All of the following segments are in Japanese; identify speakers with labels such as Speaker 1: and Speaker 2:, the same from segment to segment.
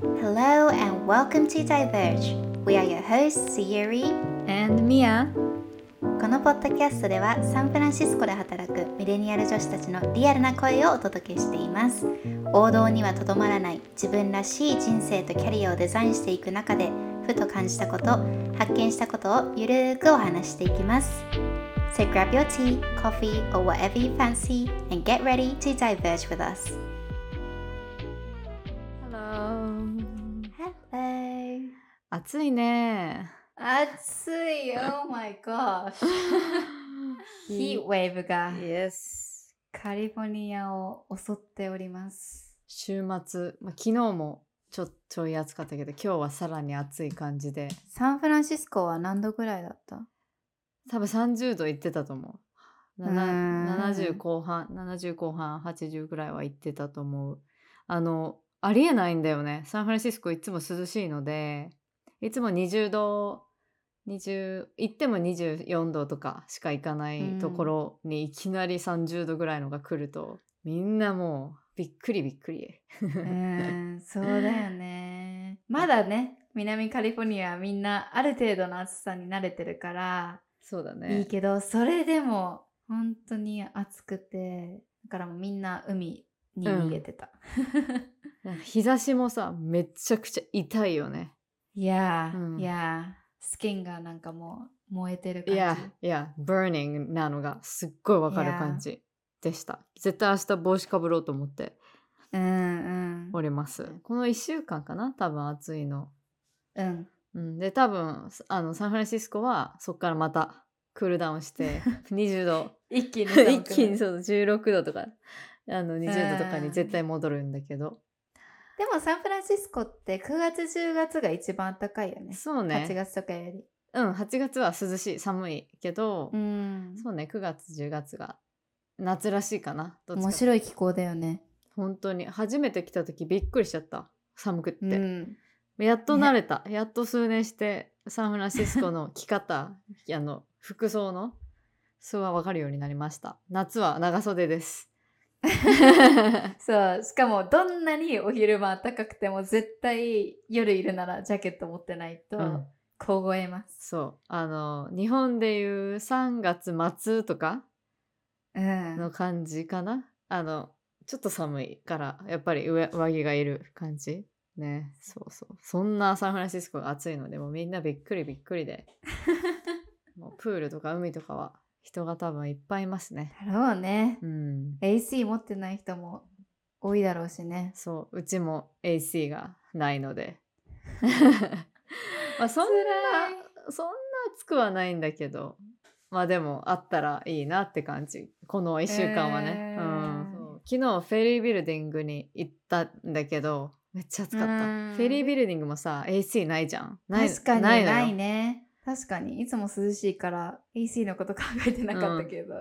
Speaker 1: Hello and welcome to Diverge. We are your hosts, Sayuri.
Speaker 2: And Mia
Speaker 1: このポッドキャストではサンフランシスコで働くミレニアル女子たちのリアルな声をお届けしています。王道にはとどまらない自分らしい人生とキャリアをデザインしていく中で、ふと感じたこと、発見したことをゆるーくお話していきます。So grab your tea, coffee, or whatever you fancy and get ready to diverge with us.
Speaker 2: 暑いね。
Speaker 1: 暑い Oh my gosh ヒーウェーブが。
Speaker 2: Yes
Speaker 1: カリフォルニアを襲っております。
Speaker 2: 週末、まあ、昨日もちょちょい暑かったけど今日はさらに暑い感じで。
Speaker 1: サンフランシスコは何度ぐらいだった？
Speaker 2: 多分30度いってたと思う。な
Speaker 1: うーん。
Speaker 2: な70後半70後半80ぐらいは行ってたと思う。あのありえないんだよね。サンフランシスコいつも涼しいのでいつも20度20行っても24度とかしか行かないところにいきなり30度ぐらいのが来ると、みんなもうびっくりびっくり。
Speaker 1: うーんそうだよね。まだね南カリフォルニアはみんなある程度の暑さに慣れてるから
Speaker 2: そうだね。
Speaker 1: いいけどそれでも本当に暑くてだからもうみんな海に逃げてた、
Speaker 2: 日差しもさめちゃくちゃ痛いよね
Speaker 1: いやー、
Speaker 2: うん。
Speaker 1: いやースキンがなんかもう燃えてる感じ。
Speaker 2: いやいや burning なのがすっごいわかる感じでした。絶対明日帽子かぶろうと思って
Speaker 1: うんうん。
Speaker 2: おります。この1週間かな多分暑いの、
Speaker 1: うん。
Speaker 2: うん、で多分あのサンフランシスコはそこからまたクールダウンして 20度。
Speaker 1: 一気に
Speaker 2: 一気にそう16度とかあの20度とかに絶対戻るんだけど、
Speaker 1: でもサンフランシスコって9月10月が一番暖かいよね。
Speaker 2: そうね。
Speaker 1: 8月とかより。
Speaker 2: うん8月は涼しい寒いけど、
Speaker 1: ん。
Speaker 2: そうね9月10月が夏らしいかな。
Speaker 1: 面白い気候だよね。
Speaker 2: 本当に。初めて来た時びっくりしちゃった。寒くって、
Speaker 1: うん。
Speaker 2: やっと慣れた、やっと数年してサンフランシスコの着方 あの服装のそうは分かるようになりました。夏は長袖です
Speaker 1: そうしかもどんなにお昼間暖かくても絶対夜いるならジャケット持ってないと
Speaker 2: うん。
Speaker 1: 凍えます。
Speaker 2: そう。あの日本でいう3月末とか
Speaker 1: うん。
Speaker 2: の感じかな、あのちょっと寒いからやっぱり上上着がいる感じ？ね。そうそう。そんなサンフランシスコが暑いのでもうみんなびっくりびっくりで。もうプールとか海とかは人が多分いっぱいいますね。
Speaker 1: だろうね。
Speaker 2: うん。
Speaker 1: AC 持ってない人も多いだろうしね。
Speaker 2: そう。うちも AC がないので。まあそんなそんな暑くはないんだけど。まあでもあったらいいなって感じ。この1週間はね、
Speaker 1: へー。
Speaker 2: うん、昨日フェリービルディングに行ったんだけどめっちゃ暑かった。
Speaker 1: うん。
Speaker 2: フェリービルディングもさ AC ないじゃん。ない
Speaker 1: 確かに
Speaker 2: ない
Speaker 1: ね確かにいつも涼しいから AC のこと考えてなかったけど、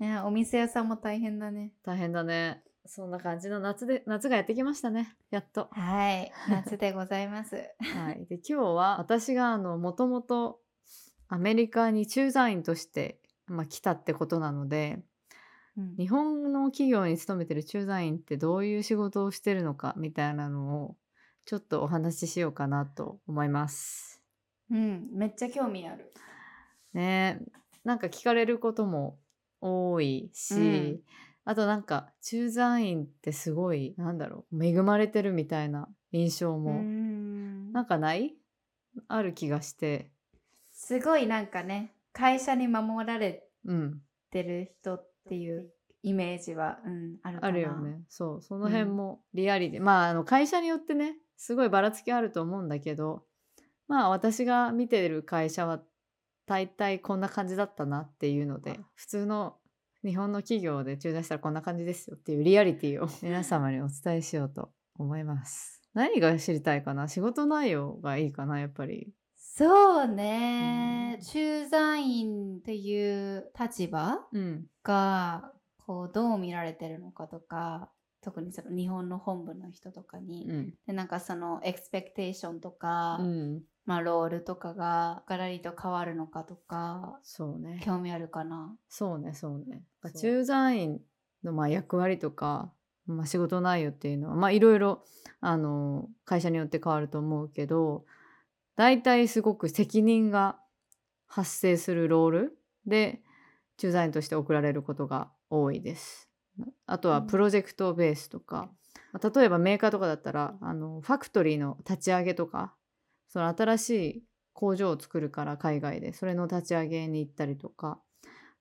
Speaker 1: ねお店屋さんも大変だね。
Speaker 2: 大変だね。そんな感じの夏で夏がやってきましたね。やっと。
Speaker 1: はい。夏でございます。
Speaker 2: はい、で今日は私があのもともとアメリカに駐在員として、まあ、来たってことなので
Speaker 1: うん。
Speaker 2: 日本の企業に勤めてる駐在員ってどういう仕事をしてるのかみたいなのをちょっとお話ししようかなと思います。
Speaker 1: うん、めっちゃ興味ある。
Speaker 2: ねなんか聞かれることも多いし、あとなんか駐在員ってすごいなんだろう恵まれてるみたいな印象も、
Speaker 1: ん。
Speaker 2: なんかない？ある気がして。
Speaker 1: すごいなんかね、会社に守られ
Speaker 2: うん。
Speaker 1: てる人っていうイメージは、うん、あるかな。
Speaker 2: あるよね。そうその辺もリアリティ、まああの会社によってねすごいばらつきあると思うんだけどまあ私が見てる会社は大体こんな感じだったなっていうので普通の日本の企業で駐在したらこんな感じですよっていうリアリティを皆様にお伝えしようと思います。何が知りたいかな？仕事内容がいいかなやっぱり。
Speaker 1: そうね、
Speaker 2: うん
Speaker 1: 駐在員っていう立場
Speaker 2: うん。
Speaker 1: がこうどう見られてるのかとか特にその日本の本部の人とかに、
Speaker 2: うん。
Speaker 1: でなんかそのエクスペクテーションとか、
Speaker 2: うん。
Speaker 1: まあ、ロールとかがガラリと変わるのかとか
Speaker 2: そうね。
Speaker 1: 興味あるかな？
Speaker 2: そうね、そうね。駐在員のまあ役割とか、まあ、仕事内容っていうのはまあいろいろあの会社によって変わると思うけど大体すごく責任が発生するロールで駐在員として送られることが多いです。あとはプロジェクトベースとか、まあ例えばメーカーとかだったらあのファクトリーの立ち上げとかその新しい工場を作るから海外でそれの立ち上げに行ったりとか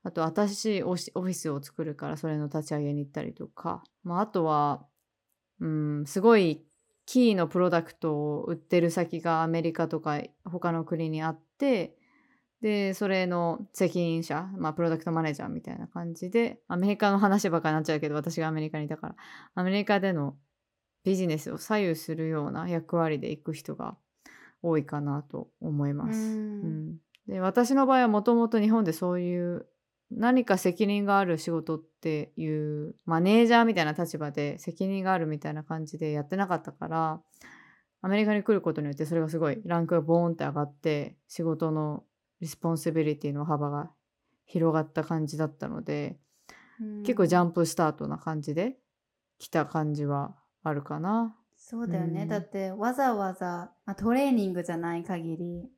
Speaker 2: あと新しいオフィスを作るからそれの立ち上げに行ったりとか、まあ、あとはうんすごいキーのプロダクトを売ってる先がアメリカとか他の国にあってでそれの責任者、まあ、プロダクトマネージャーみたいな感じでアメリカの話ばっかになっちゃうけど私がアメリカにいたからアメリカでのビジネスを左右するような役割で行く人が多いかなと思います。
Speaker 1: うん
Speaker 2: うんで私の場合はもともと日本でそういう何か責任がある仕事っていうマネージャーみたいな立場で責任があるみたいな感じでやってなかったからアメリカに来ることによってそれがすごいランクがボーンって上がって仕事の responsibility の幅が広がった感じだったので結構 jump start な感じで来た感じはあるかな。
Speaker 1: そうだよね、
Speaker 2: うん。
Speaker 1: だってわざわざ、まあ、トレーニングじゃない限り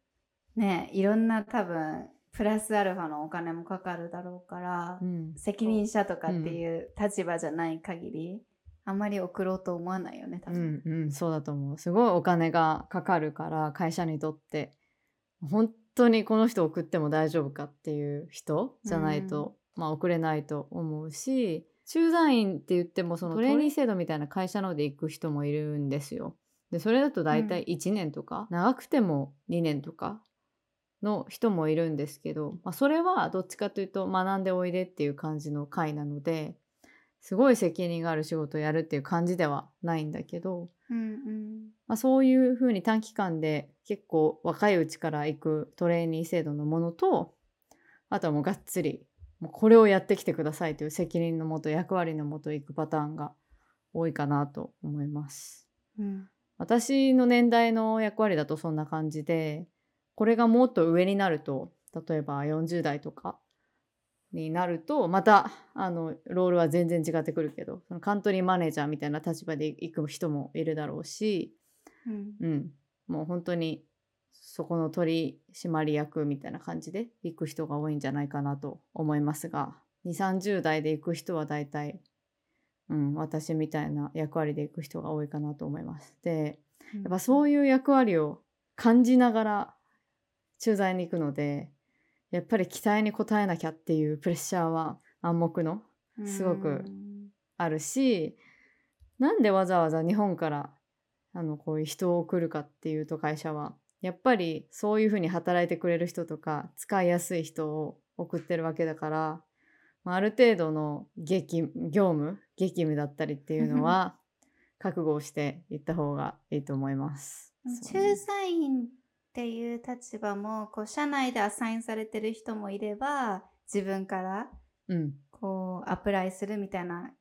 Speaker 1: ねいろんな多分プラスアルファのお金もかかるだろうから、
Speaker 2: うん。
Speaker 1: 責任者とかっていう立場じゃない限り、あんまり送ろうと思わないよね多
Speaker 2: う
Speaker 1: 分、
Speaker 2: んうん、そうだと思う。すごいお金がかかるから会社にとって。本当にこの人送っても大丈夫かっていう人じゃないと、まあ送れないと思うし駐在員って言ってもそのトレーニー制度みたいな会社ので行く人もいるんですよ。でそれだと大体1年とか、長くても2年とかの人もいるんですけど、まあ、それはどっちかというと学んでおいでっていう感じの会なのですごい責任がある仕事をやるっていう感じではないんだけど、
Speaker 1: うんうん
Speaker 2: まあ、そういうふうに短期間で結構若いうちから行くトレーニー制度のものとあとはもうがっつりもうこれをやってきてくださいという責任のもと役割のもと行くパターンが多いかなと思います。
Speaker 1: うん。
Speaker 2: 私の年代の役割だとそんな感じでこれがもっと上になると例えば40代とかになるとまたあのロールは全然違ってくるけどそのカントリーマネージャーみたいな立場で行く人もいるだろうし、
Speaker 1: うん。
Speaker 2: うん、もう本当にそこの取締役みたいな感じで行く人が多いんじゃないかなと思いますが2 3 0代で行く人は大体、うん、私みたいな役割で行く人が多いかなと思います。でやっぱそういう役割を感じながら駐在に行くのでやっぱり期待に応えなきゃっていうプレッシャーは暗黙のすごく
Speaker 1: うん
Speaker 2: あるしなんでわざわざ日本からあのこういう人を送るかっていうと会社はやっぱりそういうふうに働いてくれる人とか使いやすい人を送ってるわけだから、まあ、ある程度の激業務激務だったりっていうのは 覚悟をしていった方がいいと思います。そう
Speaker 1: 駐在員っていう立場もこう社内でアサインされてる人もいれば自分から
Speaker 2: うん
Speaker 1: こうアプライするみたいな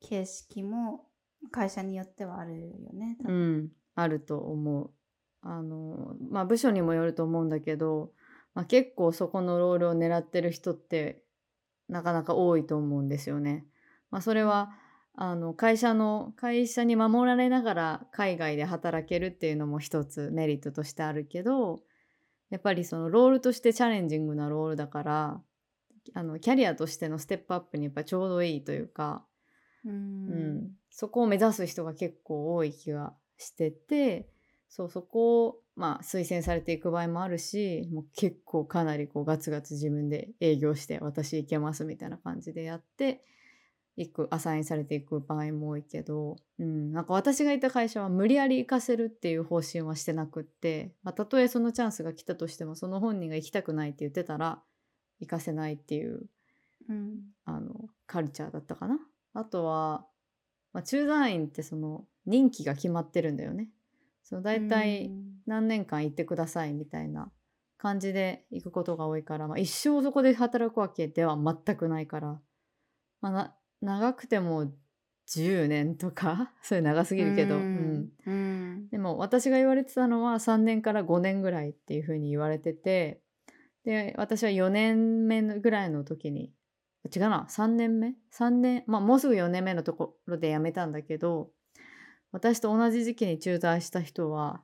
Speaker 1: 形式も会社によってはあるよね。多
Speaker 2: う
Speaker 1: 分
Speaker 2: ん、あると思う。あのまあ部署にもよると思うんだけど、まあ、結構そこのロールを狙ってる人ってなかなか多いと思うんですよね。まあ、それはあの会社の会社に守られながら海外で働けるっていうのも一つメリットとしてあるけどやっぱりそのロールとしてチャレンジングなロールだからあのキャリアとしてのステップアップにやっぱちょうどいいというか、
Speaker 1: う
Speaker 2: うん
Speaker 1: ん
Speaker 2: そこを目指す人が結構多い気がしててそうそこを、まあ、推薦されていく場合もあるしもう結構かなりこうガツガツ自分で営業して私行けますみたいな感じでやっていくアサインされていく場合も多いけど、うん、なんか私がいた会社は無理やり行かせるっていう方針はしてなくって、まあ、たとえそのチャンスが来たとしてもその本人が行きたくないって言ってたら行かせないっていう
Speaker 1: うん。
Speaker 2: あのカルチャーだったかな。あとは、まあ、駐在員ってその任期が決まってるんだよねその大体何年間行ってくださいみたいな感じで行くことが多いから、まあ、一生そこで働くわけでは全くないから、まあ、な長くても10年とか？それ長すぎるけど、
Speaker 1: う
Speaker 2: うん。
Speaker 1: ん。うん。
Speaker 2: でも私が言われてたのは3年から5年ぐらいっていう風に言われててで私は4年目ぐらいの時に違うな。3年目？3年まあもうすぐ4年目のところで辞めたんだけど私と同じ時期に駐在した人は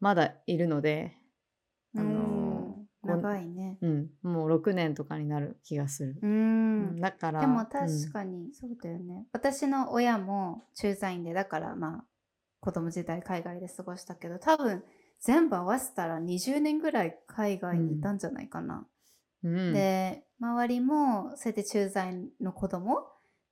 Speaker 2: まだいるのであの
Speaker 1: うん長いね。
Speaker 2: うん、もう6年とかになる気がする。
Speaker 1: う
Speaker 2: うん
Speaker 1: ん。
Speaker 2: だから
Speaker 1: でも確かにそうだよね。私の親も駐在員でだからまあ子供時代海外で過ごしたけど多分全部合わせたら20年ぐらい海外にいたんじゃないかな。
Speaker 2: うんうん
Speaker 1: で周りもそうやって駐在の子供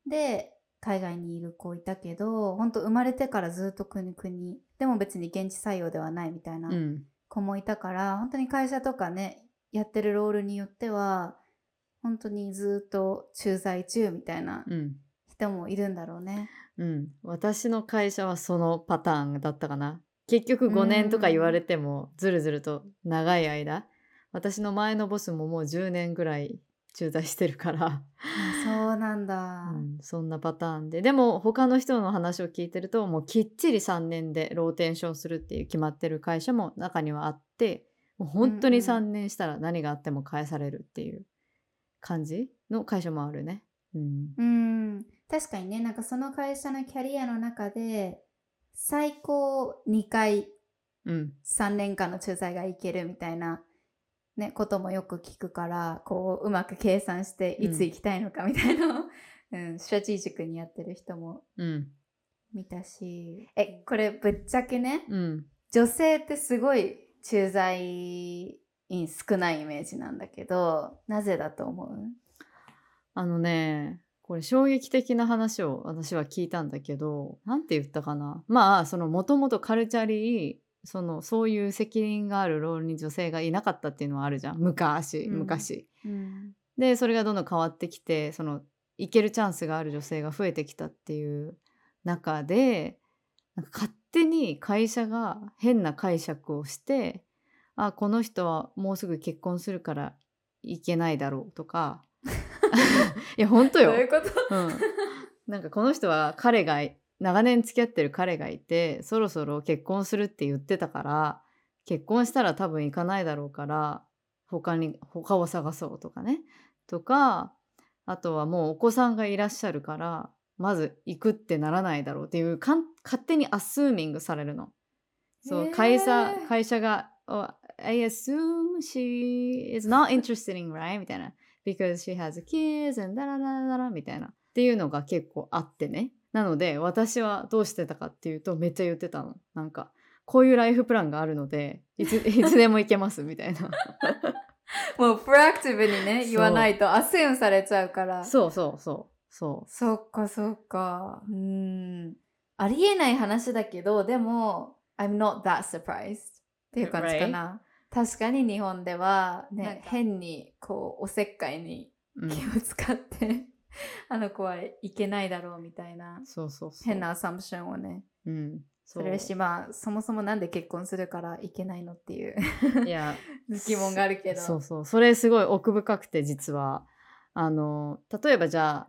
Speaker 1: で海外にいる子いたけど本当生まれてからずっと国々でも別に現地採用ではないみたいな
Speaker 2: うん。
Speaker 1: 子もいたから本当に会社とかねやってるロールによっては本当にずっと駐在中みたいな
Speaker 2: うん。
Speaker 1: 人もいるんだろうね。
Speaker 2: うん、私の会社はそのパターンだったかな。結局5年とか言われてもずるずると長い間。私の前のボスももう10年ぐらい駐在してるから、
Speaker 1: あそうなんだ。
Speaker 2: うん、そんなパターンで。でも他の人の話を聞いてるともうきっちり3年でローテンションするっていう決まってる会社も中にはあってもう本当に
Speaker 1: うんうん。
Speaker 2: 3年したら何があっても返されるっていう感じ？の会社もあるね。うん。
Speaker 1: うん。確かにねなんかその会社のキャリアの中で最高2回
Speaker 2: うん。
Speaker 1: 3年間の駐在がいけるみたいな、ね、こともよく聞くからこううまく計算していつ行きたいのかみたいな。のを、うん、ストラテジックにやってる人も
Speaker 2: うん。
Speaker 1: 見たし。えこれぶっちゃけね
Speaker 2: うん。
Speaker 1: 女性ってすごい駐在員少ないイメージなんだけどなぜだと思う？
Speaker 2: あのね、これ衝撃的な話を私は聞いたんだけど、なんて言ったかな。まあ、そのもともとカルチャリー、そのそういう責任があるロールに女性がいなかったっていうのはあるじゃん。昔、
Speaker 1: うん
Speaker 2: 昔。
Speaker 1: うん
Speaker 2: で、それがどんどん変わってきて、その、行けるチャンスがある女性が増えてきたっていう中で、なんか勝手に会社が変な解釈をして、あ、この人はもうすぐ結婚するからいけないだろうとか、いや、本当よ。
Speaker 1: どういうこと？
Speaker 2: うん、なんかこの人は彼が長年付き合ってる彼がいてそろそろ結婚するって言ってたから結婚したら多分行かないだろうから他に他を探そうとかね。とかあとはもうお子さんがいらっしゃるからまず行くってならないだろうっていうかん勝手にアスーミングされるの。そう、
Speaker 1: へー。
Speaker 2: 会社会社が「oh, I assume she is not interested in right?」みたいな。Because she has kids and ダラダラダラみたいな。っていうのが結構あってねなので私はどうしてたかっていうとめっちゃ言ってたの。なんかこういうライフプランがあるのでいつ いつでも行けますみたいな。
Speaker 1: もうプロアクティブにね言わないとアスユンされちゃうから。
Speaker 2: そうそうそうそ
Speaker 1: そっかそっか。うん。ありえない話だけどでも I'm not that surprised っていう感じかな、確かに日本ではね
Speaker 2: か。
Speaker 1: 変にこうおせっかいに
Speaker 2: う、うん。
Speaker 1: 気を使って、あの子はいけないだろうみたいな。
Speaker 2: そうそうそう。
Speaker 1: 変なアサンプションをね。
Speaker 2: うん。
Speaker 1: それしまあそもそもなんで結婚するからいけないのっていう。
Speaker 2: いや。
Speaker 1: 疑問があるけど。
Speaker 2: そうそう。それすごい奥深くて実は。あの例えばじゃあ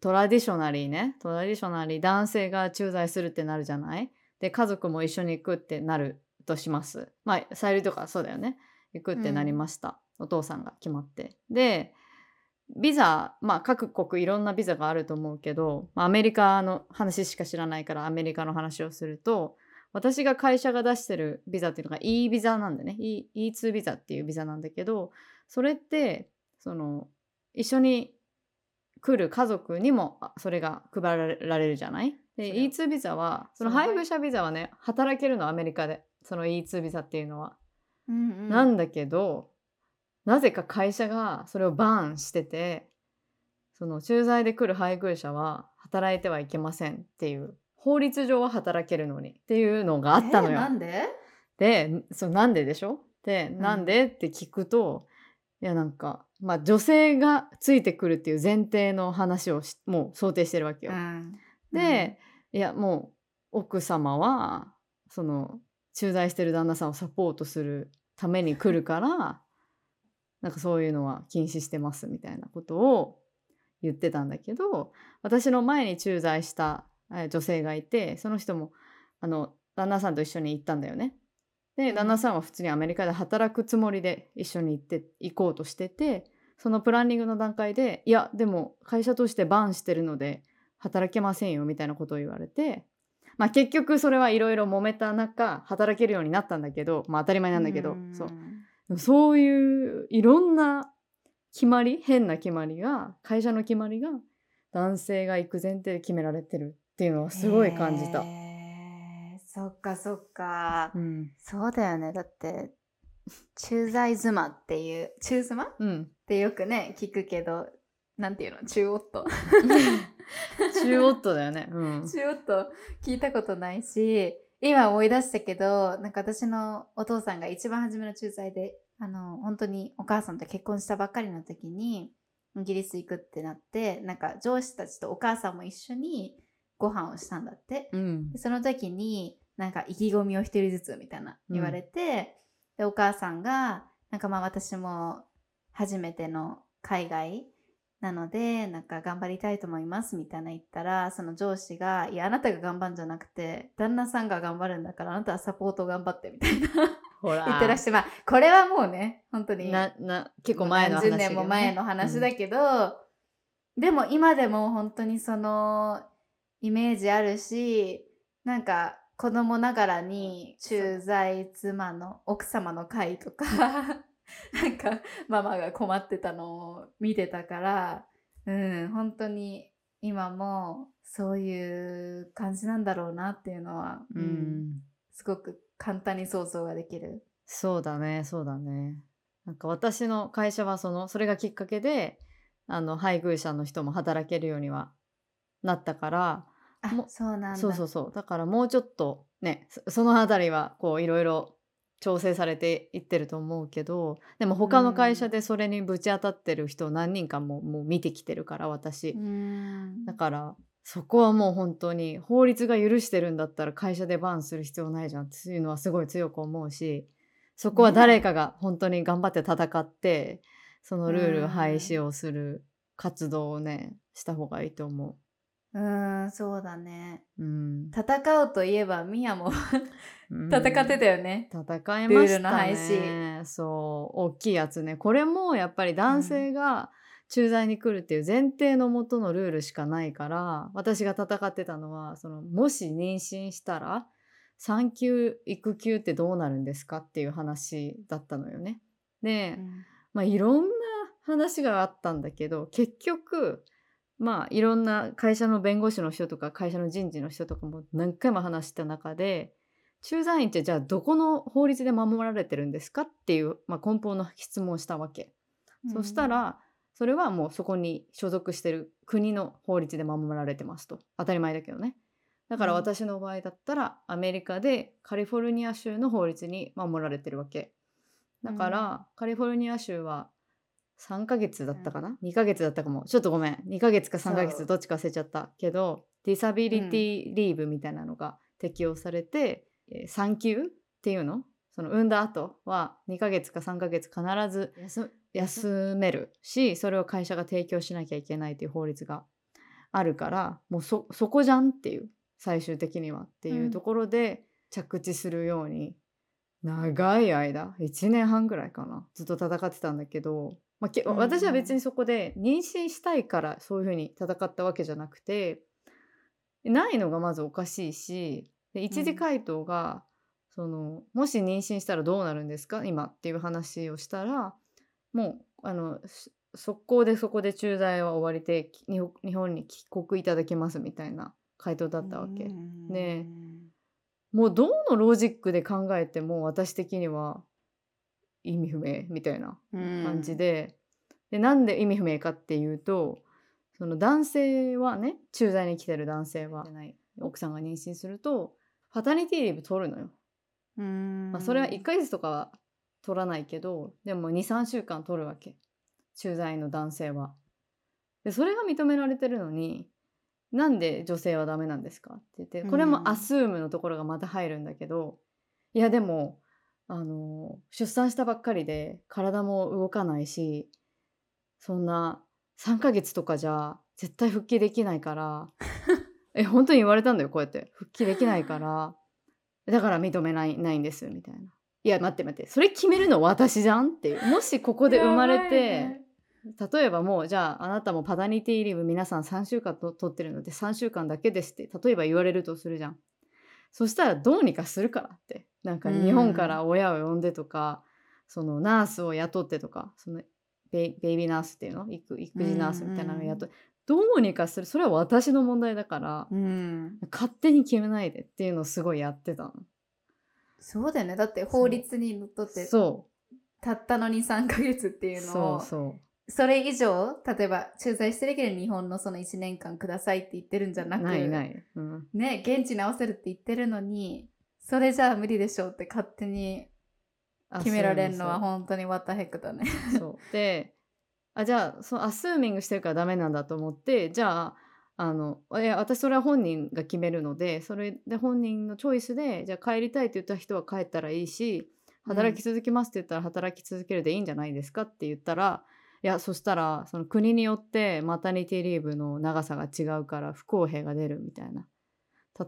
Speaker 2: トラディショナリーね。トラディショナリー男性が駐在するってなるじゃない？で家族も一緒に行くってなるとします。まあさゆりとかそうだよね。行くってなりました、お父さんが決まって。でビザまあ各国いろんなビザがあると思うけどまあアメリカの話しか知らないからアメリカの話をすると私が会社が出してるビザっていうのが E ビザなんでね。E- E2 ビザっていうビザなんだけどそれってその一緒に来る家族にもあそれが配られられるじゃない？で
Speaker 1: それは。
Speaker 2: E2 ビザはその
Speaker 1: その
Speaker 2: 配偶者ビザはね働けるのアメリカで。その E2 ビザっていうのは、
Speaker 1: うんうん。
Speaker 2: なんだけどなぜか会社がそれをバーンしててその駐在で来る配偶者は働いてはいけませんっていう法律上は働けるのにっていうのがあったのよ。
Speaker 1: えーなんで？
Speaker 2: でそうなんででしょ？で、
Speaker 1: ん。
Speaker 2: なんでって聞くといやなんか、まあ、女性がついてくるっていう前提の話をしもう想定してるわけよ。
Speaker 1: うん。
Speaker 2: で、いやもう奥様はその駐在してる旦那さんをサポートするために来るからなんかそういうのは禁止してますみたいなことを言ってたんだけど私の前に駐在したえー女性がいてその人もあの旦那さんと一緒に行ったんだよね。で
Speaker 1: うん。
Speaker 2: 旦那さんは普通にアメリカで働くつもりで一緒に行って行こうとしててそのプランニングの段階でいやでも会社としてバンしてるので働けませんよみたいなことを言われて、まあ、結局それはいろいろ揉めた中働けるようになったんだけど、まあ、当たり前なんだけど、そうそういういろんな決まり変な決まりが会社の決まりが男性が行く前提で決められてるっていうのはすごい感じた。
Speaker 1: へー。そっかそっか、
Speaker 2: うん、
Speaker 1: そうだよね。だって駐在妻っていう中妻？っ
Speaker 2: うん、
Speaker 1: てよくね聞くけどなんていうの？中夫？
Speaker 2: 中夫だよね。うん、
Speaker 1: 中夫？聞いたことないし今思い出したけどなんか私のお父さんが一番初めの駐在であの本当にお母さんと結婚したばっかりの時にイギリス行くってなってなんか上司たちとお母さんも一緒にご飯をしたんだって。
Speaker 2: うん
Speaker 1: でその時になんか意気込みを一人ずつみたいな言われて、でお母さんがなんかまあ私も初めての海外なのでなんか頑張りたいと思いますみたいな言ったらその上司が「いやあなたが頑張るんじゃなくて旦那さんが頑張るんだからあなたはサポート頑張って」みたいな。
Speaker 2: ほら。
Speaker 1: 言ってらしてまあこれはもうね本当に
Speaker 2: なな結構前の話
Speaker 1: 何十年も前の話だけど、でも今でも本当にそのイメージあるしなんか子供ながらに駐在妻の奥様の会とか なんかママが困ってたのを見てたからうん本当に今もそういう感じなんだろうなっていうのは、
Speaker 2: う
Speaker 1: うん
Speaker 2: ん
Speaker 1: すごく簡単に想像ができる。
Speaker 2: そうだねそうだねなんか私の会社はそのそれがきっかけであの配偶者の人も働けるようにはなったから
Speaker 1: あ
Speaker 2: も
Speaker 1: そうなんだ。
Speaker 2: そうそうそうだからもうちょっとねそそのあたりはこういろいろ調整されていってると思うけどでも他の会社でそれにぶち当たってる人何人かももう見てきてるから私、
Speaker 1: うん。
Speaker 2: だからそこはもう本当に法律が許してるんだったら会社でバンする必要ないじゃんっていうのはすごい強く思うしそこは誰かが本当に頑張って戦ってそのルール廃止をする活動をねした方がいいと思
Speaker 1: うーん、そうだね。
Speaker 2: う。うん、
Speaker 1: 戦うといえば、ミヤも
Speaker 2: うん
Speaker 1: 戦ってたよね。
Speaker 2: 戦いまし
Speaker 1: ルールの
Speaker 2: た
Speaker 1: 廃
Speaker 2: ねそう大きいやつねこれもやっぱり男性が駐在に来るっていう前提のもとのルールしかないから私が戦ってたのはそのもし妊娠したら産休育休ってどうなるんですかっていう話だったのよね。で、まあいろんな話があったんだけど結局まあいろんな会社の弁護士の人とか会社の人事の人とかも何回も話した中で駐在員ってじゃあどこの法律で守られてるんですか？っていう、まあ、根本の質問をしたわけ。そした、らそれはもうそこに所属してる国の法律で守られてますと。当たり前だけどね。だから
Speaker 1: うん。
Speaker 2: 私の場合だったらアメリカでカリフォルニア州の法律に守られてるわけ。だから、カリフォルニア州は3ヶ月だったかな、2ヶ月だったかも。ちょっとごめん。2ヶ月か3ヶ月どっちか忘れちゃったけどディサビリティリーブみたいなのが適用されて、えー産休っていうの？その産んだ後は2ヶ月か3ヶ月必ず休休めるしそれを会社が提供しなきゃいけないという法律があるからもうそそこじゃんっていう最終的にはっていうところで着地するように長い間1年半ぐらいかな。ずっと戦ってたんだけど、まあ私は別にそこで妊娠したいからそういうふうに戦ったわけじゃなくてないのがまずおかしいしで一時回答が、そのもし妊娠したらどうなるんですか？今っていう話をしたらもうあのし速攻でそこで駐在は終わりでき日本に帰国いただけますみたいな回答だったわけ。ねもうどのロジックで考えても私的には意味不明みたいな感じ、で,、でなんで意味不明かっていうとその男性はね駐在に来てる男性は奥さんが妊娠するとパタニティリーブ取るのよ。
Speaker 1: うん。
Speaker 2: まあ、それは1ヶ月とかは取らないけどでも23週間取るわけ。駐在の男性は。でそれが認められてるのになんで女性はダメなんですかって言ってこれ
Speaker 1: うん。
Speaker 2: もアスームのところがまた入るんだけど、いやでもあの出産したばっかりで体も動かないしそんな3ヶ月とかじゃ絶対復帰できないから え本当に言われたんだよこうやって復帰できないからだから認めないないんですみたいな。いや待って待ってそれ決めるの私じゃんっていうもしここで生まれて、例えばもうじゃああなたもパタニティリーブ皆さん3週間と取ってるので3週間だけですって例えば言われるとするじゃん。そしたらどうにかするからってなんか日本から親を呼んでとか、そのナースを雇ってとかそのベイビーナースっていうの？育育児ナースみたいなのを雇って、どうにかする。それは私の問題だから、
Speaker 1: うん、
Speaker 2: 勝手に決めないでっていうのをすごいやってたの。
Speaker 1: そうだよね。だって法律にのっとって
Speaker 2: そ
Speaker 1: たったのに3ヶ月って
Speaker 2: う
Speaker 1: いうのを
Speaker 2: そうそう。
Speaker 1: それ以上例えば駐在してるけど日本のその1年間くださいって言ってるんじゃなく
Speaker 2: ないない、うん、
Speaker 1: ね現地に合わせるって言ってるのにそれじゃあ無理でしょうって勝手に決められるのは
Speaker 2: あ
Speaker 1: 本当に what the heck だね。
Speaker 2: そう。そうであじゃあそのアスーミングしてるからダメなんだと思ってじゃああのいや私それは本人が決めるのでそれで本人のチョイスでじゃあ帰りたいって言った人は帰ったらいいし働き続けますって言ったら働き続けるでいいんじゃないですかって言ったらいやそしたらその国によってマタニティリーブの長さが違うから不公平が出るみたいな。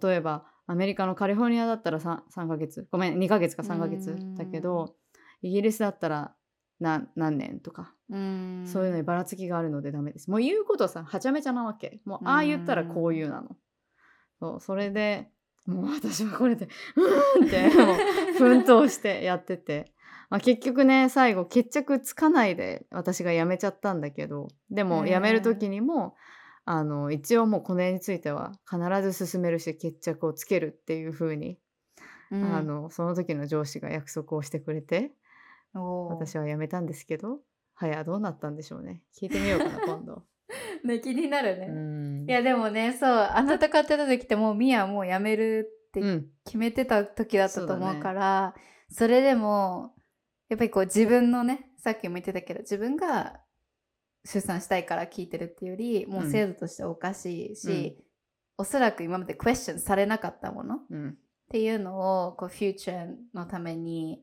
Speaker 2: 例えばアメリカのカリフォルニアだったら 3, 3ヶ月ごめん2ヶ月か3ヶ月だけどイギリスだったら何何年とか
Speaker 1: うん
Speaker 2: そういうのにばらつきがあるのでダメです。もう言うことさ、はちゃめちゃなわけ。もうああ言ったらこう言うなの。そう、それで、もう私はこれで、うーんって、もう奮闘してやってて。まあ、結局ね、最後決着つかないで私が辞めちゃったんだけど、でも辞める時にも、あの、一応もうこの絵については必ず進めるし決着をつけるっていう風に、
Speaker 1: うん
Speaker 2: あの、その時の上司が約束をしてくれて、私は辞めたんですけど、はや、どうなったんでしょうね。聞いてみようかな、今度。
Speaker 1: ね気になるね。
Speaker 2: うん
Speaker 1: いやでもねそうあなた買ってた時ってもうミアもう辞めるって
Speaker 2: うん、
Speaker 1: 決めてた時だったと
Speaker 2: そうだね
Speaker 1: 思うからそれでもやっぱりこう自分のねさっきも言ってたけど自分が出産したいから聞いてるっていうよりもう制度としておかしいし、おそらく今までクエスチョンされなかったものっ
Speaker 2: うん、
Speaker 1: ていうのをこうフューチャーのために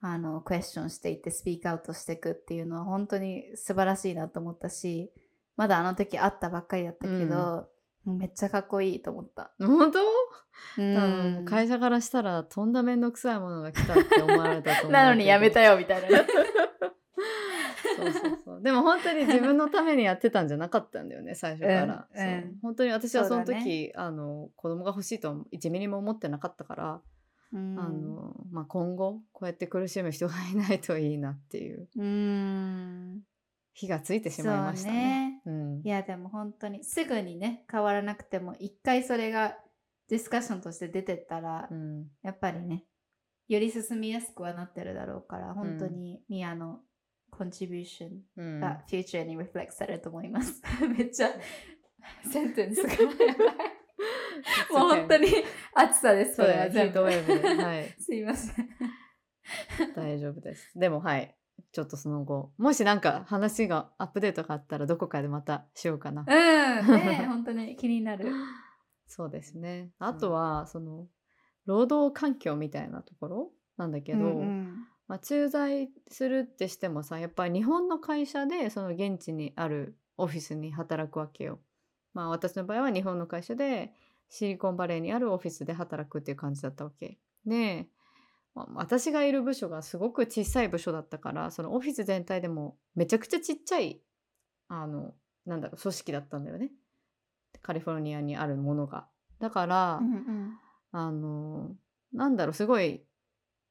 Speaker 1: あのクエスチョンしていってスピークアウトしていくっていうのは本当に素晴らしいなと思ったしまだあの時会ったばっかりだったけど、めっちゃかっこいいと思った。
Speaker 2: 本当、
Speaker 1: う
Speaker 2: 多分もう会社からしたらとんだめんどくさいものが来たって思われたと思う
Speaker 1: なのにやめた
Speaker 2: よ
Speaker 1: よみたいなね。
Speaker 2: そうそうそう。でも本当に自分のためにやってたんじゃなかったんだよね 最初から、
Speaker 1: うんうん。
Speaker 2: 本当に私はその時、あの子供が欲しいとは1ミリも思ってなかったから、
Speaker 1: うん。
Speaker 2: あのまあ、今後こうやって苦しむ人がいないといいなっていう。
Speaker 1: うん。
Speaker 2: 火がついてしまいましたね。うん。
Speaker 1: いやでも本当にすぐにね変わらなくても一回それがディスカッションとして出てったら、
Speaker 2: うん。
Speaker 1: やっぱりねより進みやすくはなってるだろうから本当にミアのコンチビューション
Speaker 2: うん
Speaker 1: がフューチャーにリフレクトされると思います。めっちゃセンテンスがもう本当に暑さですこれは全部。
Speaker 2: はい、
Speaker 1: すいません。
Speaker 2: 大丈夫です。でもはい。ちょっとその後、もしなんか話がアップデートがあったらどこかでまたしようかな。
Speaker 1: うん、ね本当に気になる。
Speaker 2: そうですね。あとは、その、労働環境みたいなところなんだけど、
Speaker 1: うんうん
Speaker 2: まあ、駐在するってしてもさ、やっぱり日本の会社でその現地にあるオフィスに働くわけよ。まあ私の場合は日本の会社でシリコンバレーにあるオフィスで働くっていう感じだったわけ。で、まあ私がいる部署がすごく小さい部署だったからそのオフィス全体でもめちゃくちゃちっちゃいあのなんだろう組織だったんだよねカリフォルニアにあるものがだから、
Speaker 1: うんうん
Speaker 2: あのなんだろうすごい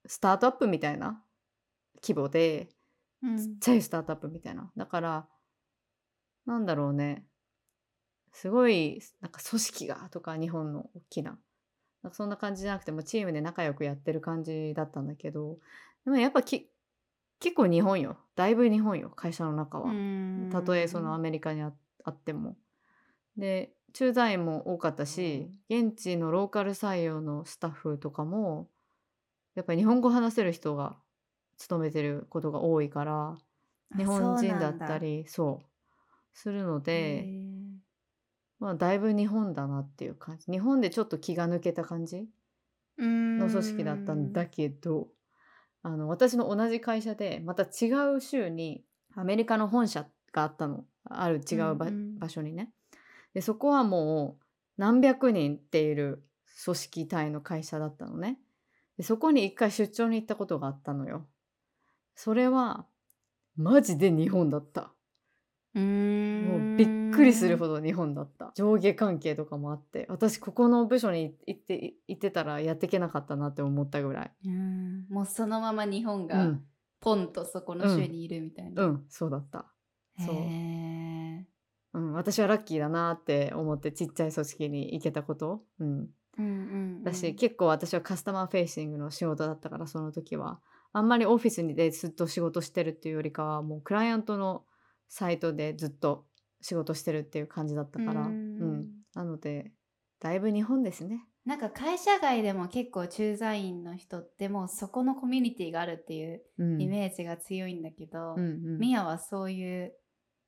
Speaker 2: スタートアップみたいな規模で
Speaker 1: うん。
Speaker 2: ちっちゃいスタートアップみたいな。だからなんだろうね。すごいなんか組織がとか日本の大きな。なんかそんな感じじゃなくてもチームで仲良くやってる感じだったんだけど。でもやっぱき結構日本よ。だいぶ日本よ会社の中は。
Speaker 1: うん。
Speaker 2: たとえそのアメリカにああっても。で駐在員も多かったし現地のローカル採用のスタッフとかもやっぱり日本語話せる人が勤めてることが多いから日本人だったりそうするので、まあ、だいぶ日本だなっていう感じ。日本でちょっと気が抜けた感じの
Speaker 1: の
Speaker 2: 組織だったんだけどあの私の同じ会社でまた違う州にアメリカの本社があったの。ある違う場,、
Speaker 1: うんうん。
Speaker 2: 場所にね。でそこはもう何百人っている組織体の会社だったのね。でそこに一回出張に行ったことがあったのよそれはマジで日本だった。
Speaker 1: うーん。
Speaker 2: もうびっくりするほど日本だった。上下関係とかもあって。私ここの部署に行って行ってたらやっていけなかったなって思ったぐらい。
Speaker 1: うん。もうそのまま日本が
Speaker 2: うん、
Speaker 1: ポンとそこの州にいるみたいな。
Speaker 2: うん、そうだった、そう。うん、私はラッキーだなって思ってちっちゃい組織に行けたこと、うん、
Speaker 1: うんうんうん。
Speaker 2: だし、結構私はカスタマーフェイシングの仕事だったからその時はあんまりオフィスにでずっと仕事してるっていうよりかはもうクライアントのサイトでずっと仕事してるっていう感じだったから、
Speaker 1: う
Speaker 2: うん。ん。なのでだいぶ日本ですね。
Speaker 1: なんか会社外でも結構駐在員の人ってもうそこのコミュニティがあるっていう
Speaker 2: うん、
Speaker 1: イメージが強いんだけど、
Speaker 2: うんうん。
Speaker 1: ミヤはそういう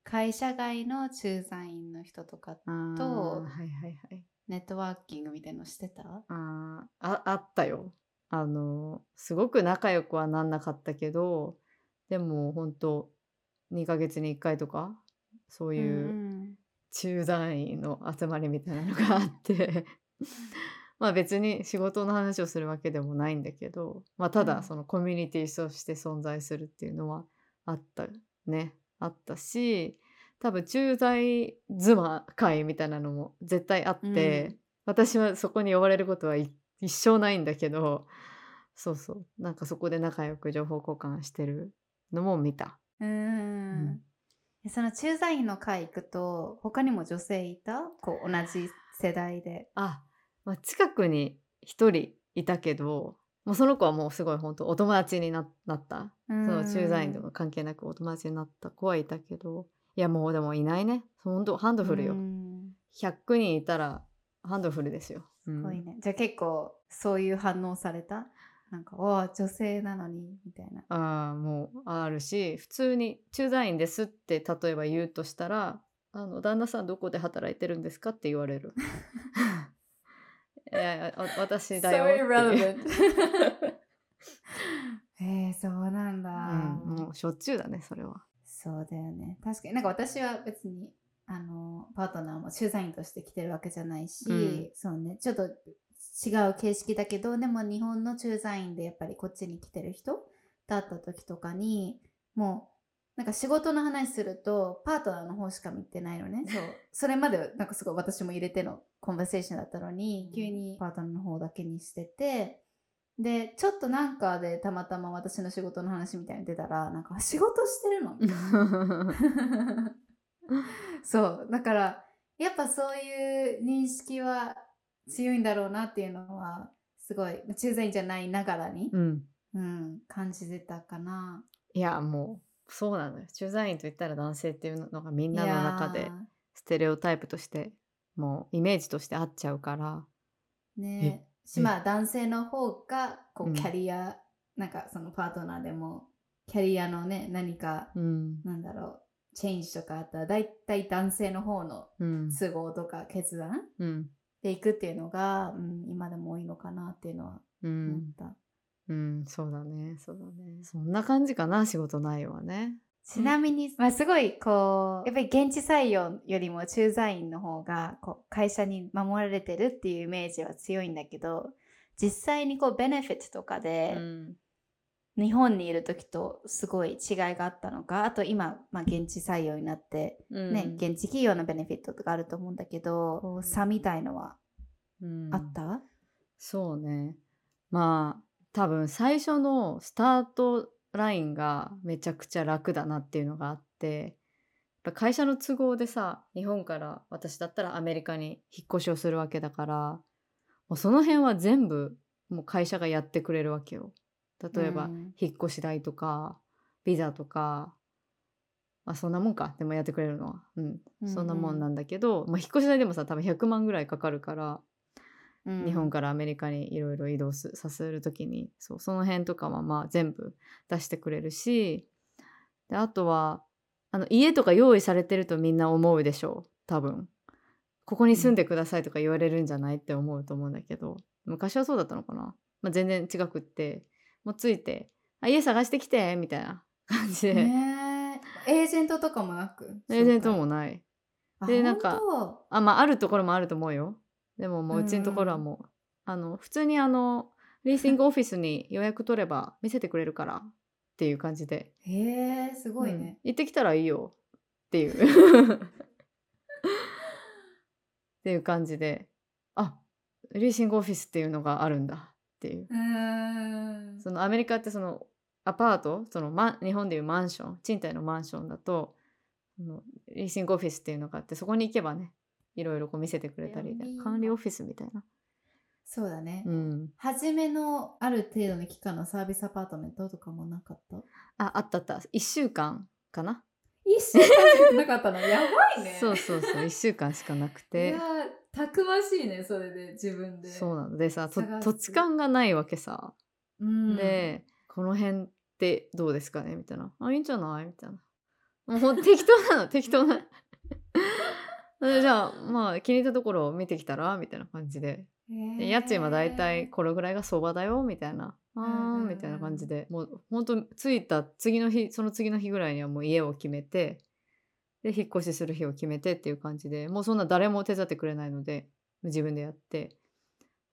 Speaker 1: 会社外の駐在員の人とかと
Speaker 2: はいはいはい。
Speaker 1: ネットワーキングみたいのしてた？
Speaker 2: あーああったよあのすごく仲良くはなんなかったけどでも本当2ヶ月に1回とかそういううん駐在員の集まりみたいなのがあって。まあ別に仕事の話をするわけでもないんだけど、まあ、た
Speaker 1: うん。
Speaker 2: だそのコミュニティとして存在するっていうのはあったね。あったし多分駐在妻会みたいなのも絶対あって、
Speaker 1: うん。
Speaker 2: 私はそこに呼ばれることはい一生ないんだけどそうそう。なんかそこで仲良く情報交換してるのも見た。
Speaker 1: うーんその駐在員の会行くと他にも女性いた？こう同じ世代で。
Speaker 2: あ、まあ、近くに一人いたけどもうその子はもうすごい本当お友達にななった。
Speaker 1: そ
Speaker 2: その駐在員とか関係なくお友達になった子はいたけどいやもうでもいないね。本当ハンドフルよ、100人いたらハンドフルですよ、うん
Speaker 1: すごいね。じゃあ結構そういう反応された？なんか「わあ女性なのに」みたいな。
Speaker 2: ああもうあるし普通に駐在員ですって例えば言うとしたら「あの旦那さんどこで働いてるんですか?」って言われる。いや私だよ。って。
Speaker 1: えー、そうなんだ、
Speaker 2: うん、もうしょっちゅうだねそれは。
Speaker 1: そうだよね。確かに。なんか私は別にあのパートナーも駐在員として来てるわけじゃないし、
Speaker 2: うん。
Speaker 1: そうね。ちょっと違う形式だけどでも日本の駐在員でやっぱりこっちに来てる人だった時とかにもうなんか仕事の話するとパートナーの方しか見てないのね。そう。それまでなんかすごい私も入れてのコンバセーションだったのに急にパートナーの方だけにしててでちょっとなんかでたまたま私の仕事の話みたいに出たらなんか仕事してるの？みたいな そうだからやっぱそういう認識は強いんだろうなっていうのはすごい駐在員じゃないながらに、
Speaker 2: うん、
Speaker 1: うん、感じてたかな。
Speaker 2: いやもうそうなのよ。駐在員といったら男性っていうのがみんなの中でステレオタイプとしてもうイメージとしてあっちゃうから。
Speaker 1: ーねし
Speaker 2: え
Speaker 1: まあ男性の方がこ
Speaker 2: う
Speaker 1: うん。キャリア、なんかそのパートナーでもキャリアのね何か
Speaker 2: うん。
Speaker 1: なんだろうチェンジとかあったら大体男性の方の
Speaker 2: うん。
Speaker 1: 都合とか決断
Speaker 2: うん。
Speaker 1: でいくっていうのが、うん、今でも多いのかなっていうのは
Speaker 2: う
Speaker 1: 思っ
Speaker 2: ん、
Speaker 1: た。
Speaker 2: うん、そうだね。そうだね。そんな感じかな仕事内容はね。
Speaker 1: ちなみに、まあ、すごいこうやっぱり現地採用よりも駐在員の方がこう会社に守られてるっていうイメージは強いんだけど実際にこうベネフィットとかで、
Speaker 2: うん
Speaker 1: 日本にいる時とすごい違いがあったのかあと今、まあ、現地採用になって、ね現地企業のベネフィットとかあると思うんだけど、こう。差みたいのは
Speaker 2: うん。
Speaker 1: あった、
Speaker 2: そうね。まあ多分最初のスタートラインがめちゃくちゃ楽だなっていうのがあってやっぱ会社の都合でさ日本から私だったらアメリカに引っ越しをするわけだからもうその辺は全部もう会社がやってくれるわけよ。例えば、
Speaker 1: うん。
Speaker 2: 引っ越し代とかビザとか、まあ、そんなもんか。でもやってくれるのは、うん。そんなもんなんだけど、まあ、引っ越し代でもさ多分100万ぐらいかかるから
Speaker 1: うん。
Speaker 2: 日本からアメリカにいろいろ移動すさせる時にそうその辺とかはまあ全部出してくれるしであとはあの家とか用意されてるとみんな思うでしょう。多分。ここに住ん。でくださいとか言われるんじゃないって思うと思うんだけど昔はそうだったのかな、まあ、全然違くってもうついて「あ家探してきて」みたいな感じで、
Speaker 1: ねえ。エージェントとかもなく
Speaker 2: エージェントもない。
Speaker 1: あ
Speaker 2: でなんかあまああるところもあると思うよ。でももううちのところはもう、あの普通にあのリーシングオフィスに予約取れば見せてくれるからっていう感じで。
Speaker 1: へえすごい
Speaker 2: うん。
Speaker 1: ね、
Speaker 2: 行ってきたらいいよ。っていう。っていう感じで。あリーシングオフィスっていうのがあるんだっていう。そのアメリカってそのアパートそのマン日本でいうマンション賃貸のマンションだとリーシングオフィスっていうのがあってそこに行けばねいろいろこう見せてくれたり管理オフィスみたいな、
Speaker 1: そうだね。
Speaker 2: うん、
Speaker 1: 初めのある程度の期間のサービスアパートメントとかもなかった？
Speaker 2: ああったあった。1週間かな。
Speaker 1: 一週間しかなかったの？やばいね。
Speaker 2: そうそうそう1週間しかなく
Speaker 1: い
Speaker 2: て
Speaker 1: やたくましいねそれで自分で。
Speaker 2: そうなのでさ土地勘がないわけさ、
Speaker 1: うん、
Speaker 2: でこの辺ってどうですかね？みたいな。あいいんじゃない？みたいな。もう適当なの 適当な。でじゃあまあ気に入ったところを見てきたら？みたいな感じで。で家賃はだいたいこれぐらいが相場だよ？みたいな。あーみたいな感じで。もうほんと着いた次の日その次の日ぐらいにはもう家を決めてで引っ越しする日を決めてっていう感じでもうそんな誰も手伝ってくれないので自分でやって。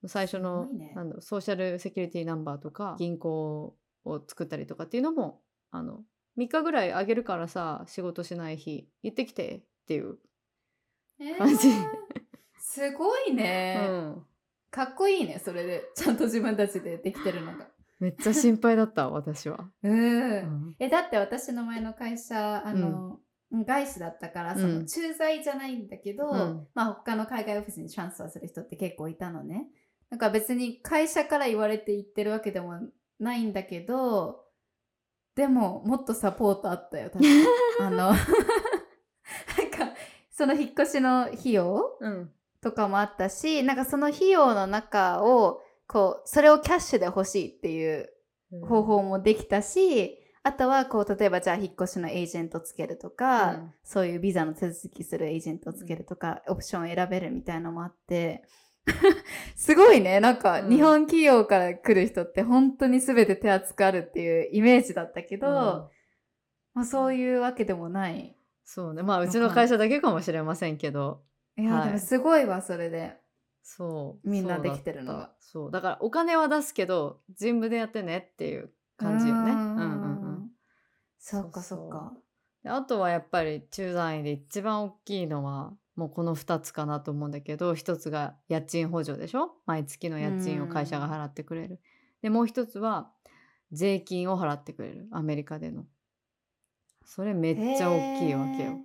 Speaker 2: 最初の
Speaker 1: ね。
Speaker 2: なんだろうソーシャルセキュリティナンバーとか銀行を作ったりとかっていうのもあの3日ぐらいあげるからさ仕事しない日行ってきてっていう、
Speaker 1: えー
Speaker 2: 感じ。
Speaker 1: すごいうね、
Speaker 2: ん、
Speaker 1: かっこいいねそれで。ちゃんと自分たちでできてるのが。
Speaker 2: めっちゃ心配だった私は。
Speaker 1: うん。
Speaker 2: うん。
Speaker 1: えだって私の前の会社あの、外資だったからその
Speaker 2: うん
Speaker 1: 駐在じゃないんだけど、
Speaker 2: うん。
Speaker 1: まあ他の海外オフィスにトランスファーする人って結構いたのね。なんか別に会社から言われて言ってるわけでもないんだけどでももっとサポートあったよ確か。あの なんかその引っ越しの費用
Speaker 2: うん。
Speaker 1: とかもあったしなんかその費用の中をこうそれをキャッシュで欲しいっていう方法もできたし、あとはこう例えばじゃあ引っ越しのエージェントつけるとか、
Speaker 2: うん。
Speaker 1: そういうビザの手続きするエージェントつけるとか、オプションを選べるみたいなのもあって すごいね。なんか
Speaker 2: うん
Speaker 1: 日本企業から来る人って本当に全て手厚くあるっていうイメージだったけど、
Speaker 2: うん。
Speaker 1: まあ、そういうわけでもない。
Speaker 2: そうね。まあうちの会社だけかもしれませんけど。
Speaker 1: いや、
Speaker 2: はい。
Speaker 1: でもすごいわそれで。
Speaker 2: そう。
Speaker 1: みんなできてるのが
Speaker 2: った。そう。だからお金は出すけど全部でやってねっていう感じよね。
Speaker 1: う
Speaker 2: うんんうん。うん
Speaker 1: そっかそっか
Speaker 2: であとはやっぱり駐在員で一番大きいのはもうこの2つかなと思うんだけど一つが家賃補助でしょ？毎月の家賃を会社が払ってくれる。でもう一つは税金を払ってくれるアメリカでの。それめっちゃ大きいわけよ。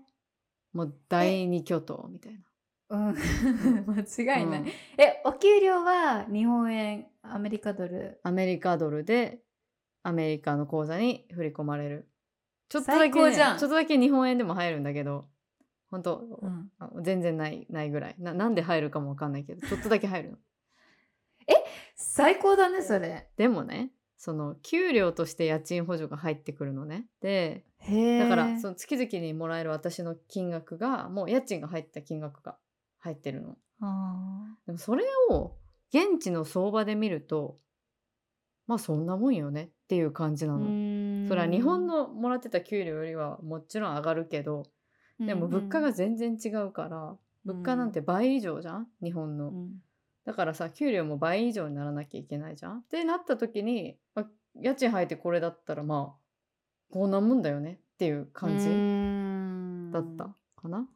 Speaker 2: もう第二巨頭みたいな。
Speaker 1: うん 間違いない、
Speaker 2: うん
Speaker 1: えお給料は日本円アメリカドル？
Speaker 2: アメリカドルでアメリカの口座に振り込まれる。ちょっとだけ、ちょっとだけ日本円でも入るんだけど、本当、
Speaker 1: うん。
Speaker 2: あ全然ないないぐらい。な。なんで入るかもわかんないけど、ちょっとだけ入るの。
Speaker 1: 最高だねそれ。
Speaker 2: でもね、その給料として家賃補助が入ってくるのね。で、だからその月々にもらえる私の金額が、もう家賃が入った金額が入ってるの。
Speaker 1: あ
Speaker 2: でもそれを現地の相場で見ると、まあそんなもんよね。っていう感じな
Speaker 1: ー
Speaker 2: の。
Speaker 1: ん。
Speaker 2: それは日本のもらってた給料よりはもちろん上がるけど、でも物価が全然違うから、物価なんて倍以上じゃん？日本の、
Speaker 1: うん。
Speaker 2: だからさ給料も倍以上にならなきゃいけないじゃん？ってなった時に、まあ家賃入ってこれだったらまあこんなもんだよね？っていう感
Speaker 1: う
Speaker 2: じだったかな、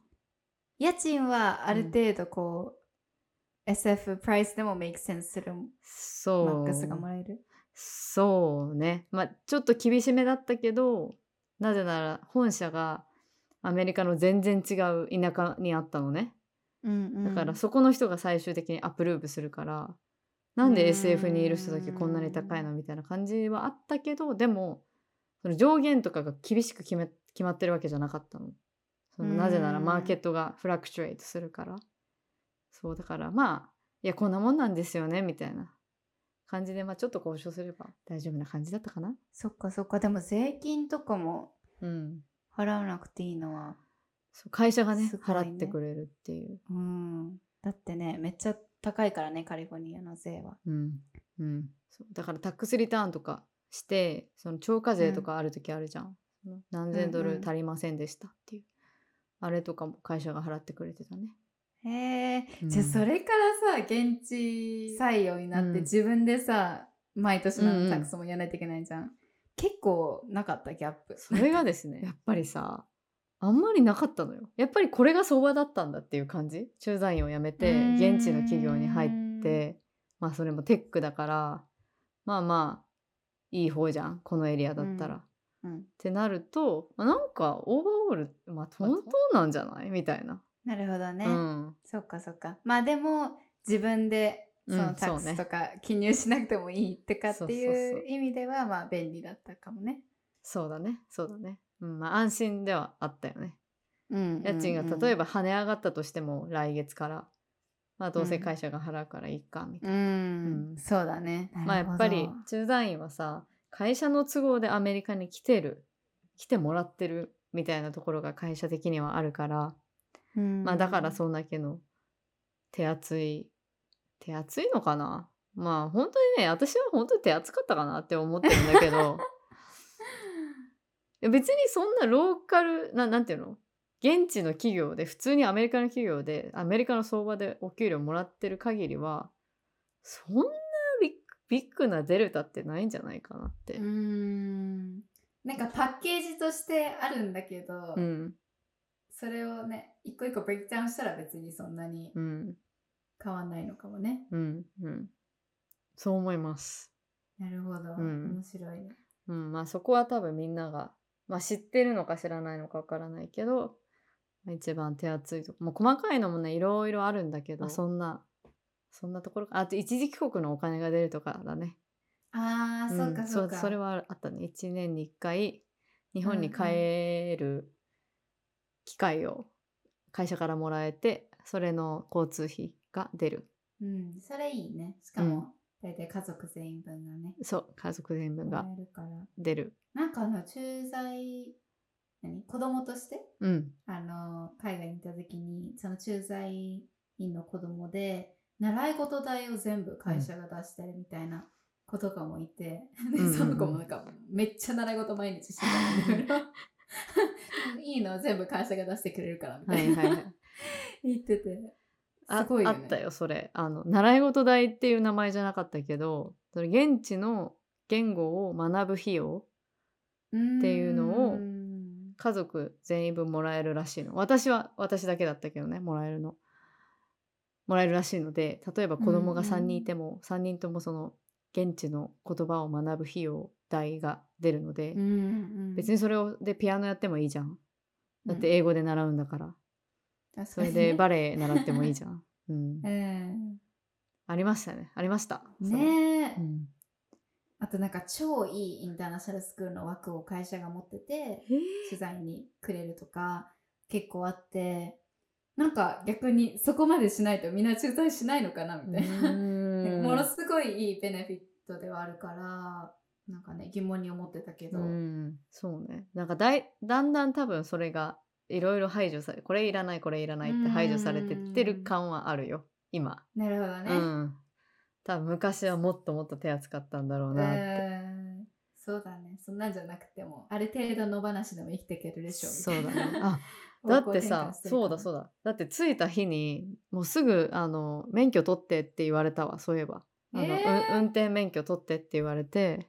Speaker 1: 家賃はある程度こう、SF プライスでもメイクセンスするマ
Speaker 2: そう。
Speaker 1: ックスがもらえる？
Speaker 2: そうね。まあちょっと厳しめだったけどなぜなら本社がアメリカの全然違う田舎にあったのね。だからそこの人が最終的にアプローブするから、なんで SF にいる人だけこんなに高いのみたいな感じはあったけどでもその上限とかが厳しく決め決まってるわけじゃなかったの。そのなぜなら
Speaker 1: うん
Speaker 2: マーケットがフラクチュエイトするから。そうだからまあいやこんなもんなんですよねみたいな感じで、まあ、ちょっと交渉すれば大丈夫な感じだったかな。
Speaker 1: そっかそっか。でも税金とかも
Speaker 2: うん。
Speaker 1: 払わなくていいのは
Speaker 2: そう会社がね
Speaker 1: すごいね。
Speaker 2: 払ってくれるっていう。
Speaker 1: うん。だってねめっちゃ高いからねカリフォルニアの税は。
Speaker 2: うん。うん、そう。だからタックスリターンとかしてその超過税とかある時あるじゃん、その何千ド
Speaker 1: うんうん。
Speaker 2: ル足りませんでしたっていう、あれとかも会社が払ってくれてたね。
Speaker 1: へえ、
Speaker 2: うん。
Speaker 1: じゃあそれからさ現地採用になって、
Speaker 2: うん。
Speaker 1: 自分でさ毎年
Speaker 2: うんうん。
Speaker 1: のタックスもやらないといけないじゃん、結構なかったギャップ。
Speaker 2: それがですね やっぱりさあんまりなかったのよ。やっぱりこれが相場だったんだっていう感じ？駐在員を辞めて現地の企業に入ってまあそれもテックだからまあまあいい方じゃんこのエリアだったら。
Speaker 1: うん。
Speaker 2: ってなるとまあなんかオーバーオール、まあ、本当なんじゃない？みたいな。
Speaker 1: なるほどね、
Speaker 2: うん、
Speaker 1: そっかそっか。まあでも自分でその
Speaker 2: うん
Speaker 1: タックスとか記入しなくてもいいってかっていう意味ではまあ便利だったかもね。
Speaker 2: そうだね。そうだね。うんまあ、安心ではあったよね。
Speaker 1: うん
Speaker 2: 家賃が例え
Speaker 1: ば
Speaker 2: ば跳ね上がったとしても来月から、まあ、どうせ会社が払うからいいかみたいな。
Speaker 1: うん、
Speaker 2: うん。
Speaker 1: そうだね。
Speaker 2: まあやっぱり駐在員はさ会社の都合でアメリカに来てる来てもらってるみたいなところが会社的にはあるから、
Speaker 1: うん
Speaker 2: まあだからそんだけの手厚い手厚いのかな？まあ本当にね私は本当に手厚かったかなって思ってるんだけど。別にそんなローカルななんていうの？現地の企業で普通にアメリカの企業でアメリカの相場でお給料もらってる限りはそんなビッグビッグなデルタってないんじゃないかなって。
Speaker 1: うー。ん。なんかパッケージとしてあるんだけど、
Speaker 2: うん
Speaker 1: それをね一個一個ブレイクダウンしたら別にそんなに
Speaker 2: うん
Speaker 1: 変わんないのかもね。
Speaker 2: うんうんそう思います。
Speaker 1: なるほど、
Speaker 2: うん
Speaker 1: 面白いね。
Speaker 2: うん、まあそこは多分みんなが、まあ、知ってるのか知らないのかわからないけど、まあ一番手厚いとこ、もう細かいのもねいろいろあるんだけど、そんなそんなところかあと一時帰国のお金が出るとかだね。
Speaker 1: ああ、
Speaker 2: うん
Speaker 1: そうかそうか。
Speaker 2: それはあったね1年に1回日本に帰る機会を会社からもらえてそれの交通費が出る。
Speaker 1: うん、それいいね。しかも、大体家族全員分がね、
Speaker 2: そう家族全員分
Speaker 1: も
Speaker 2: が
Speaker 1: らえるから。
Speaker 2: 出る。
Speaker 1: なんかあの、駐在、何？子供として？
Speaker 2: うん。
Speaker 1: あの、海外に行った時に、その駐在員の子供で、習い事代を全部会社が出してるみたいな子とかもいて、
Speaker 2: うん。
Speaker 1: その子もなんか、めっちゃ習い事毎日してたんだけど、いいの？全部会社が出してくれるからみたいな、
Speaker 2: はいはいはい。
Speaker 1: 言ってて、
Speaker 2: あ
Speaker 1: すごいよね。
Speaker 2: あったよそれ。あの習い事代っていう名前じゃなかったけどそれ現地の言語を学ぶ費用っていうのを家族全員分もらえるらしいの。私は私だけだったけどねもらえるの。もらえるらしいので例えば子供が3人いても、3人ともその現地の言葉を学ぶ費用代が出るので、
Speaker 1: うんうん。
Speaker 2: 別にそれをでピアノやってもいいじゃんだって
Speaker 1: うん。
Speaker 2: 英語で習うんだから、
Speaker 1: 確
Speaker 2: そ
Speaker 1: かに。ね
Speaker 2: れでバレエ習ってもいいじゃん、うん、
Speaker 1: うん。
Speaker 2: ありましたね。ありました。
Speaker 1: ねえ、
Speaker 2: うん。
Speaker 1: あとなんか超いいインターナショナルスクールの枠を会社が持ってて取材にくれるとか結構あってなんか逆にそこまでしないとみんな駐在しないのかなみたいな、ものすごいいいベネフィットではあるからなんかね疑問に思ってたけど、
Speaker 2: うんそうね。なんかだいだんだん多分それがいろいろ排除されこれいらないこれいらないって排除されてってる感はあるよ。今、
Speaker 1: なるほどね、
Speaker 2: うん。多分昔はもっともっと手厚かったんだろうなって、
Speaker 1: うん。そうだね。そんなんじゃなくてもある程度野放しでも生きていけるでしょ
Speaker 2: そうだね。あだってさそうだそう
Speaker 1: だ。
Speaker 2: だだって着いた日にもうすぐあの免許取ってって言われたわそういえば。あの、
Speaker 1: えー。
Speaker 2: うん運転免許取ってって言われて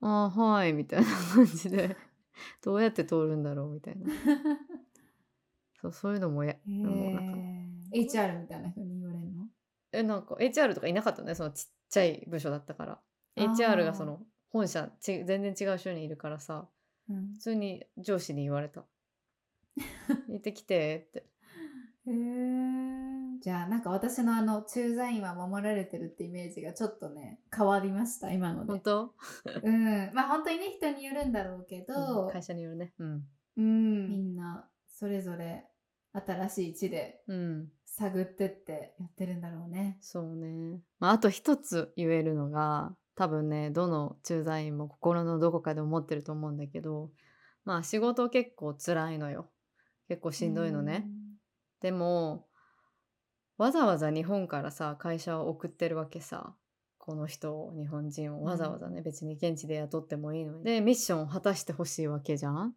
Speaker 2: あーはいみたいな感じで。どうやって通るんだろうみたいな。そうそういうのもや、
Speaker 1: え
Speaker 2: もうなんか。
Speaker 1: ー HR みたいな人に言われるの？
Speaker 2: えなんか HR とかいなかったねそのちっちゃい部署だったから。
Speaker 1: あー。
Speaker 2: HR がその本社ち全然違う州にいるからさ
Speaker 1: うん。
Speaker 2: 普通に上司に言われた。行ってきてって。
Speaker 1: へえじゃあなんか私のあの駐在員は守られてるってイメージがちょっとね変わりました今ので。
Speaker 2: 本当？
Speaker 1: うん。まあ本当にね人によるんだろうけど、
Speaker 2: 会社によるね。うん。
Speaker 1: うん、みんなそれぞれ新しい地で
Speaker 2: うん。
Speaker 1: 探ってってやってるんだろうね。
Speaker 2: そうね、まあ、あと一つ言えるのが多分ねどの駐在員も心のどこかで思ってると思うんだけどまあ仕事結構辛いのよ。結構しんどいのね、でもわざわざ日本からさ会社を送ってるわけさ。この人を日本人をわざわざね、別に現地で雇ってもいいのに。でミッションを果たしてほしいわけじゃん。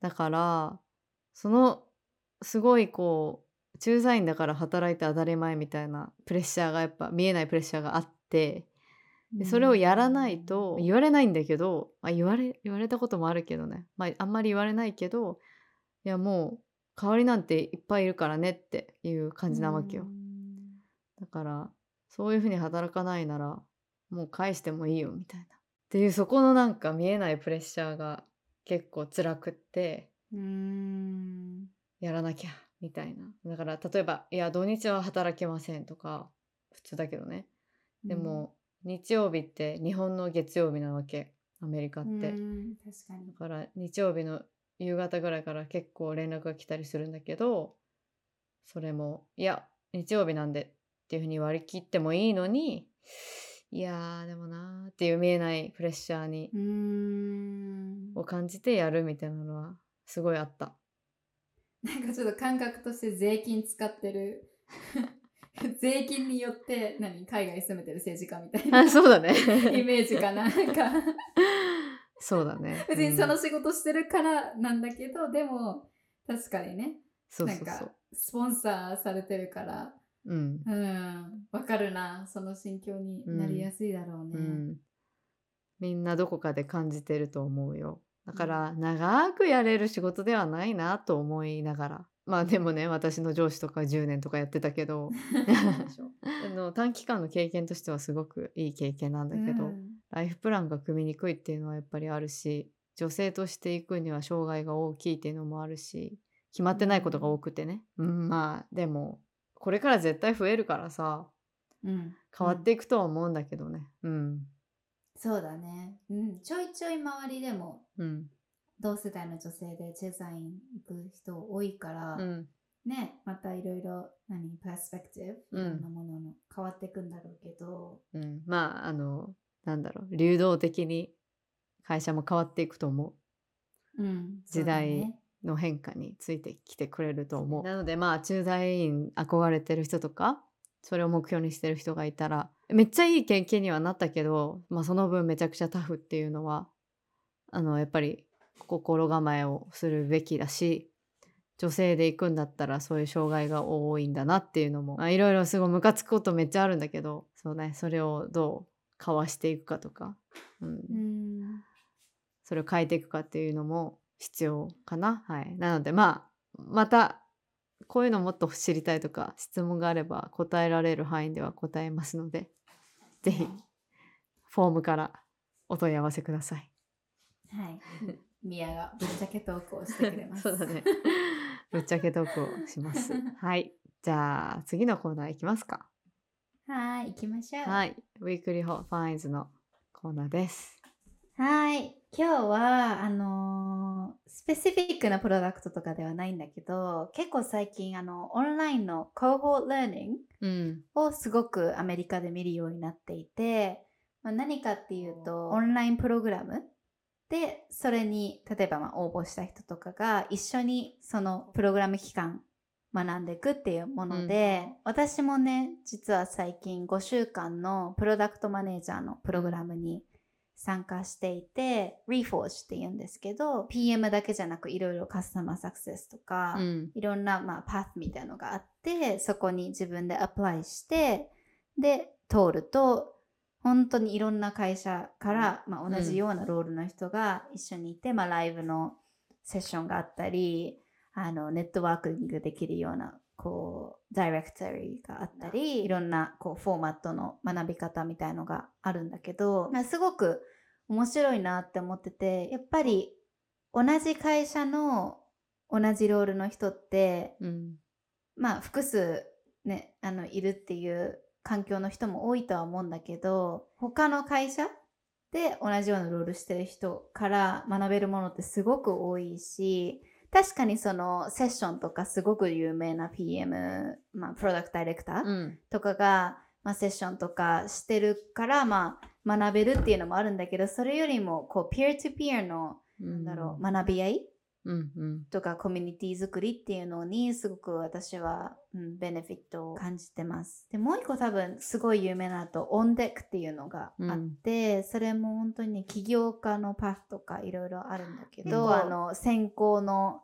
Speaker 2: だからそのすごいこう駐在員だから働いて当たり前みたいなプレッシャーがやっぱ見えないプレッシャーがあってでそれをやらないと言われないんだけど、まあ、言われ言われたこともあるけどね、まあ、あんまり言われないけどいやもう代わりなんていっぱいいるからねっていう感じなわけよ。だからそういうふうに働かないならもう返してもいいよみたいな。っていうそこのなんか見えないプレッシャーが結構辛くって
Speaker 1: うん
Speaker 2: やらなきゃみたいな。だから例えばいや土日は働けませんとか普通だけどね。でも、日曜日って日本の月曜日なわけアメリカって。
Speaker 1: うん確かに
Speaker 2: だから日曜日の夕方ぐらいから結構連絡が来たりするんだけどそれもいや日曜日なんでっていうふうに割り切ってもいいのにいやーでもなーっていう見えないプレッシャーに
Speaker 1: うん
Speaker 2: を感じてやるみたいなのはすごいあった。
Speaker 1: なんかちょっと感覚として税金使ってる 税金によって何海外に住めてる政治家みたいな
Speaker 2: あそうだね。
Speaker 1: イメージかななんか
Speaker 2: そうだね。
Speaker 1: 別にその
Speaker 2: うん
Speaker 1: 仕事してるからなんだけど、でも確かにね。
Speaker 2: そうそうそ
Speaker 1: なんか
Speaker 2: う。
Speaker 1: スポンサーされてるから。
Speaker 2: うん。
Speaker 1: うん。わかるな。その心境になりやすいだろうね、
Speaker 2: うん、みんなどこかで感じてると思うよ。だから長くやれる仕事ではないなと思いながら。まあでもね私の上司とか10年とかやってたけど。あの短期間の経験としてはすごくいい経験なんだけど、
Speaker 1: うん
Speaker 2: ライフプランが組みにくいっていうのはやっぱりあるし女性としていくには障害が大きいっていうのもあるし決まってないことが多くてね、うん、まあでもこれから絶対増えるからさ
Speaker 1: うん
Speaker 2: 変わっていくとは思うんだけどね。うん。
Speaker 1: そうだね、うん、ちょいちょい周りでも
Speaker 2: うん。
Speaker 1: 同世代の女性でデザイン行く人多いから、
Speaker 2: うん。
Speaker 1: ねまたいろいろ何パースペクティブ
Speaker 2: うん
Speaker 1: いろん。なものの変わっていくんだろうけど、
Speaker 2: うん、まああのなんだろう流動的に会社も変わっていくと思
Speaker 1: う。ん、
Speaker 2: 時代の変化についてきてくれると思う。なのでまあ駐在員憧れてる人とかそれを目標にしてる人がいたらめっちゃいい経験にはなったけど、まあ、その分めちゃくちゃタフっていうのはあのやっぱり心構えをするべきだし女性で行くんだったらそういう障害が多いんだなっていうのもまあいろいろすごいムカつくことめっちゃあるんだけどそうねそれをどうかわしていくかとか、うん
Speaker 1: うん
Speaker 2: それを変えていくかっていうのも必要かな。はい、なのでまあまたこういうのもっと知りたいとか質問があれば答えられる範囲では答えますのでぜひフォームからお問い合わせください。
Speaker 1: はい。ミヤがぶっちゃけトークをしてくれます。
Speaker 2: そうだね。ぶっちゃけトークをします。はい。じゃあ次のコーナーいきますか。
Speaker 1: はい、行きましょう。
Speaker 2: はい。Weekly Hot Finds のコーナーです。
Speaker 1: はい。今日は、あのースペシフィックなプロダクトとかではないんだけど、結構最近、あの、オンラインの Cohort Learning
Speaker 2: うん。
Speaker 1: をすごくアメリカで見るようになっていて、まあ、何かっていうと、オンラインプログラムで、それに、例えばまあ応募した人とかが一緒にそのプログラム期間学んでいくっていうもので、私もね、実は最近5週間のプロダクトマネージャーのプログラムに参加していて、Reforge って言うんですけど、PM だけじゃなくいろいろカスタマーサクセスとか、
Speaker 2: うん。
Speaker 1: いろんな、まあ、パスみたいなのがあって、そこに自分でアプライして、で、通ると、本当にいろんな会社から、まあ、同じようなロールの人が一緒にいて、まあ、ライブのセッションがあったり、あの、ネットワークができるような、こう、ダイレクトリーがあったり、いろんな、こう、フォーマットの学び方みたいのがあるんだけど、まあ、すごく面白いなって思ってて、やっぱり、同じ会社の同じロールの人って、
Speaker 2: うん。
Speaker 1: まあ複数ね、あの、いるっていう環境の人も多いとは思うんだけど、他の会社で同じようなロールしてる人から学べるものってすごく多いし、確かにそのセッションとかすごく有名な PM、まあプロダクトダイレクター
Speaker 2: うん。
Speaker 1: とかが、まあ、セッションとかしてるから、まあ学べるっていうのもあるんだけど、それよりもこう、ピアートゥピアの、なんだろう、学び合い
Speaker 2: うん。うん。
Speaker 1: とかコミュニティ作りっていうのにすごく私は、うん、ベネフィットを感じてます。で、もう一個多分すごい有名なのと、オンデックっていうのがあって、それも本当にね、起業家のパスとかいろいろあるんだけど、
Speaker 2: うん
Speaker 1: あの、選考の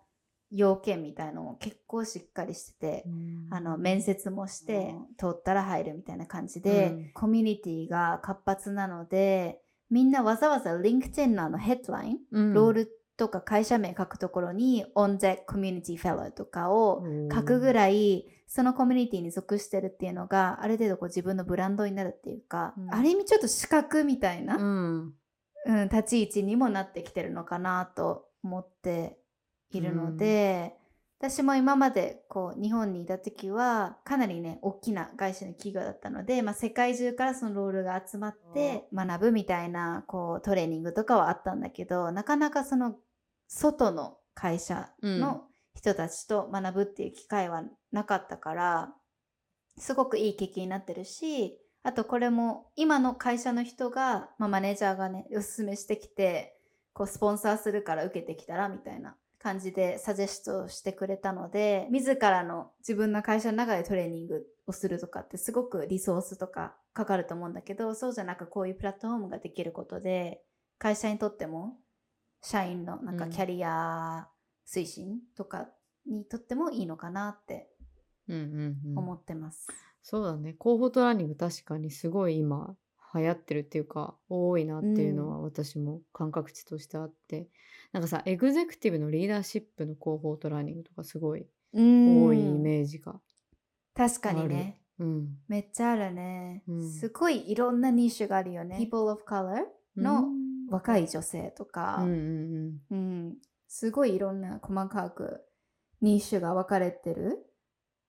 Speaker 1: 要件みたいのも結構しっかりしてて、あの面接もして通ったら入るみたいな感じで、
Speaker 2: うん
Speaker 1: コミュニティが活発なのでみんなわざわざ LinkedIn のあのヘッドライン、
Speaker 2: うん
Speaker 1: ロールとか会社名書くところに On the Community Fellow とかを書くぐらいそのコミュニティに属してるっていうのがある程度こう自分のブランドになるっていうか、
Speaker 2: うん。
Speaker 1: ある意味ちょっと資格みたいな、
Speaker 2: うん。
Speaker 1: うん、立ち位置にもなってきてるのかなと思っているので、私も今までこう日本にいた時はかなりね大きな外資の企業だったので、まあ、世界中からそのロールが集まって学ぶみたいなこうトレーニングとかはあったんだけどなかなかその外の会社の人たちと学ぶっていう機会はなかったからすごくいい経験になってるしあとこれも今の会社の人が、まあ、マネージャーがねおすすめしてきてこうスポンサーするから受けてきたらみたいな感じでサジェストをしてくれたので自らの自分の会社の中でトレーニングをするとかってすごくリソースとかかかると思うんだけどそうじゃなくこういうプラットフォームができることで会社にとっても社員のなんか
Speaker 2: うん。
Speaker 1: キャリア推進とかにとってもいいのかなって
Speaker 2: うんうんうん。
Speaker 1: 思ってます。
Speaker 2: そうだね。 cohort learning 確かにすごい今流行ってるっていうか多いなっていうのは私も感覚値としてあって、なんかさエグゼクティブのリーダーシップの cohort learning とかすごい多いイメージが
Speaker 1: 確かにね。
Speaker 2: うん。
Speaker 1: めっちゃあるね、
Speaker 2: うん。
Speaker 1: すごいいろんな niche があるよね。People of Color の若い女性とか、
Speaker 2: うんうん
Speaker 1: うん。すごいいろんな細かくニッシュが分かれてる。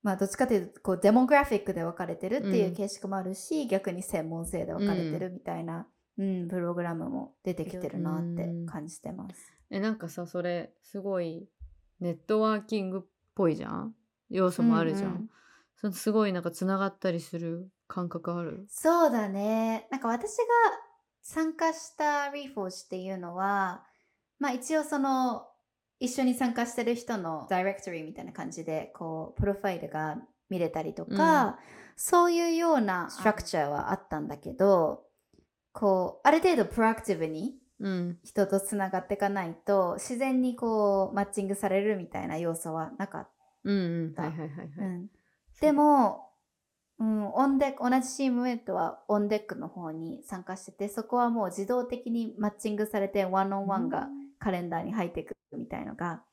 Speaker 1: まあどっちかというとこうデモグラフィックで分かれてるっていううん。形式もあるし、逆に専門性で分かれてるみたいな、うんプログラムも出てきてるなって感じてます。
Speaker 2: えなんかさそれすごいネットワーキングっぽいじゃん？要素もあるじゃん、
Speaker 1: うんうん。
Speaker 2: そのすごいなんかつながったりする感覚ある？
Speaker 1: そうだね。なんか私が参加したリフォージっていうのは、まあ一応その一緒に参加してる人のダイレクトリーみたいな感じで、こう、プロファイルが見れたりとか、そういうようなストラクチャーはあったんだけど、こう、ある程度プロアクティブに
Speaker 2: うん。
Speaker 1: 人とつながっていかないと、自然にこう、マッチングされるみたいな要素はなかっ
Speaker 2: うんうん。はいはいはい
Speaker 1: た。でも、うん、 On Deck、同じチームメイトは On Deck の方に参加してて、そこはもう自動的にマッチングされて、 one on one がカレンダーに入っていくみたいのが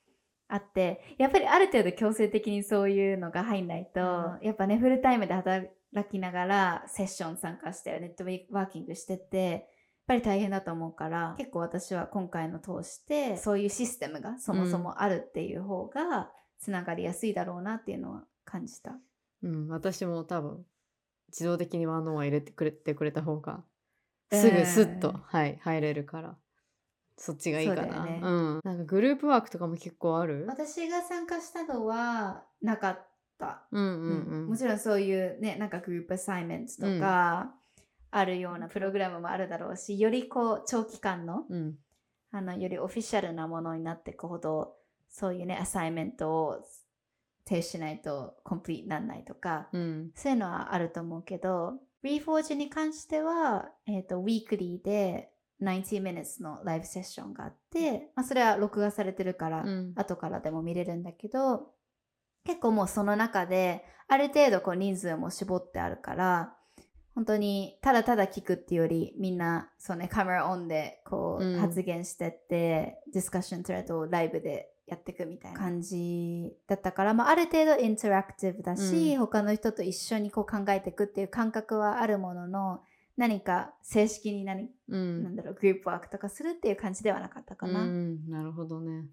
Speaker 1: あって、やっぱりある程度強制的にそういうのが入んないと、
Speaker 2: う
Speaker 1: やっぱね、フルタイムで働きながらセッション参加して、ネットワーキングしてって、やっぱり大変だと思うから、結構私は今回の通して、そういうシステムがそもそもあるっていう方が、つながりやすいだろうなっていうのは感じた。
Speaker 2: うん、私も多分自動的にワンオンワン入れてくれてくれた方がすぐスッと、
Speaker 1: うん
Speaker 2: はい、入れるからそっちがいいかな。
Speaker 1: そうね。
Speaker 2: ん、なんかグループワークとかも結構ある？
Speaker 1: 私が参加したのはなかった。
Speaker 2: うんうんうん。
Speaker 1: もちろんそういうね、なんかグループアサイメントとか、あるようなプログラムもあるだろうし、よりこう長期間の、
Speaker 2: うん。
Speaker 1: あの、よりオフィシャルなものになっていくほど、そういうね、 assignment を提出しないとコンプリートにならないとか、
Speaker 2: うん。
Speaker 1: そういうのはあると思うけど、Reforge に関しては、えっ、と、ウィークリーで90 minutes のライブセッションがあって、まあ、それは録画されてるから、
Speaker 2: うん。
Speaker 1: 後からでも見れるんだけど、結構もうその中で、ある程度こう人数も絞ってあるから、本当にただただ聞くっていうより、みんな、そうね、カメラオンでこ
Speaker 2: うん。
Speaker 1: う発言してって、ディスカッショントレードをライブでやっていくみたいな。感じだったから、まあ、ある程度インタラクティブだし、
Speaker 2: うん。
Speaker 1: 他の人と一緒にこう考えていくっていう感覚はあるものの、何か正式に何、
Speaker 2: うん。
Speaker 1: なんだろう、グループワークとかするっていう感じではなかったかな。
Speaker 2: うんなるほどね。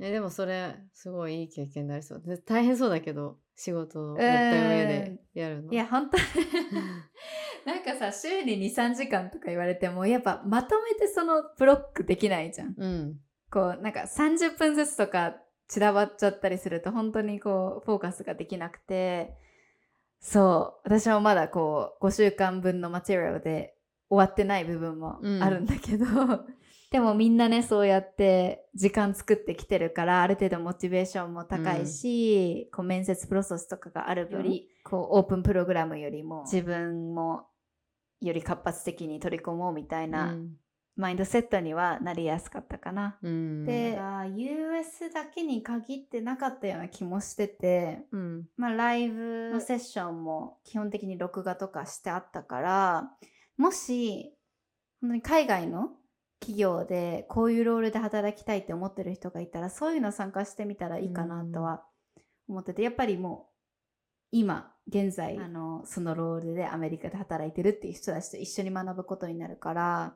Speaker 2: えでもそれすごいいい経験になりそう。で大変そうだけど仕事をやった上でやるの。
Speaker 1: いや、本当 なんかさ、週に2、3時間とか言われても、やっぱまとめてそのブロックできないじゃん。
Speaker 2: うん
Speaker 1: こう、なんか30分ずつとか散らばっちゃったりすると、本当にこう、フォーカスができなくて、そう、私もまだこう、5週間分のマテリアルで終わってない部分もあるんだけど、でもみんなね、そうやって時間作ってきてるから、ある程度モチベーションも高いし、こう面接プロセスとかがある分、よりこうオープンプログラムよりも自分もより活発的に取り込もうみたいな、マインドセットにはなりやすかったかな。
Speaker 2: うん。
Speaker 1: で、US だけに限ってなかったような気もしてて、
Speaker 2: うん。
Speaker 1: まあ、ライブのセッションも基本的に録画とかしてあったから、もし、本当に海外の企企業でこういうロールで働きたいって思ってる人がいたらそういうの参加してみたらいいかなとは思っててやっぱりもう今現在あのそのロールでアメリカで働いてるっていう人たちと一緒に学ぶことになるから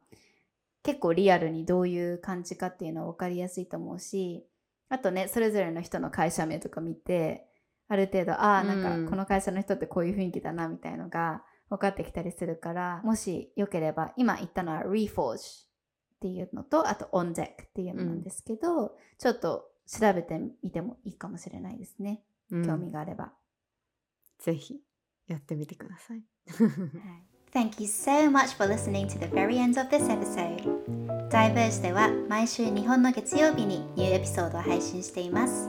Speaker 1: 結構リアルにどういう感じかっていうのは分かりやすいと思うしあとねそれぞれの人の会社名とか見てある程度ああなんかこの会社の人ってこういう雰囲気だなみたいのが分かってきたりするからもしよければ今言ったのは Reforge っていうのとあと On Deck っていうのなんですけど、うん、ちょっと調べてみてもいいかもしれないですね、興味があれば。
Speaker 2: ぜひやってみてください。
Speaker 1: Thank you so much for listening to the very end of this episode. Diverge では毎週日本の月曜日にニューエピソードを配信しています。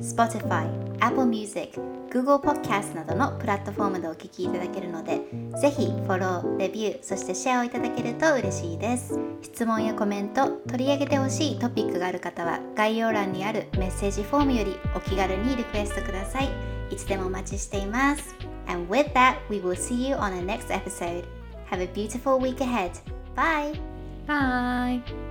Speaker 1: Spotify、Apple Music、Google Podcast などのプラットフォームでお聞きいただけるので、ぜひフォロー、レビュー、そしてシェアをいただけると嬉しいです。質問やコメント、取り上げてほしいトピックがある方は、概要欄にあるメッセージフォームよりお気軽にリクエストください。いつでもお待ちしています。And with that, we will see you on the next episode. Have a beautiful week ahead. Bye!
Speaker 2: Bye!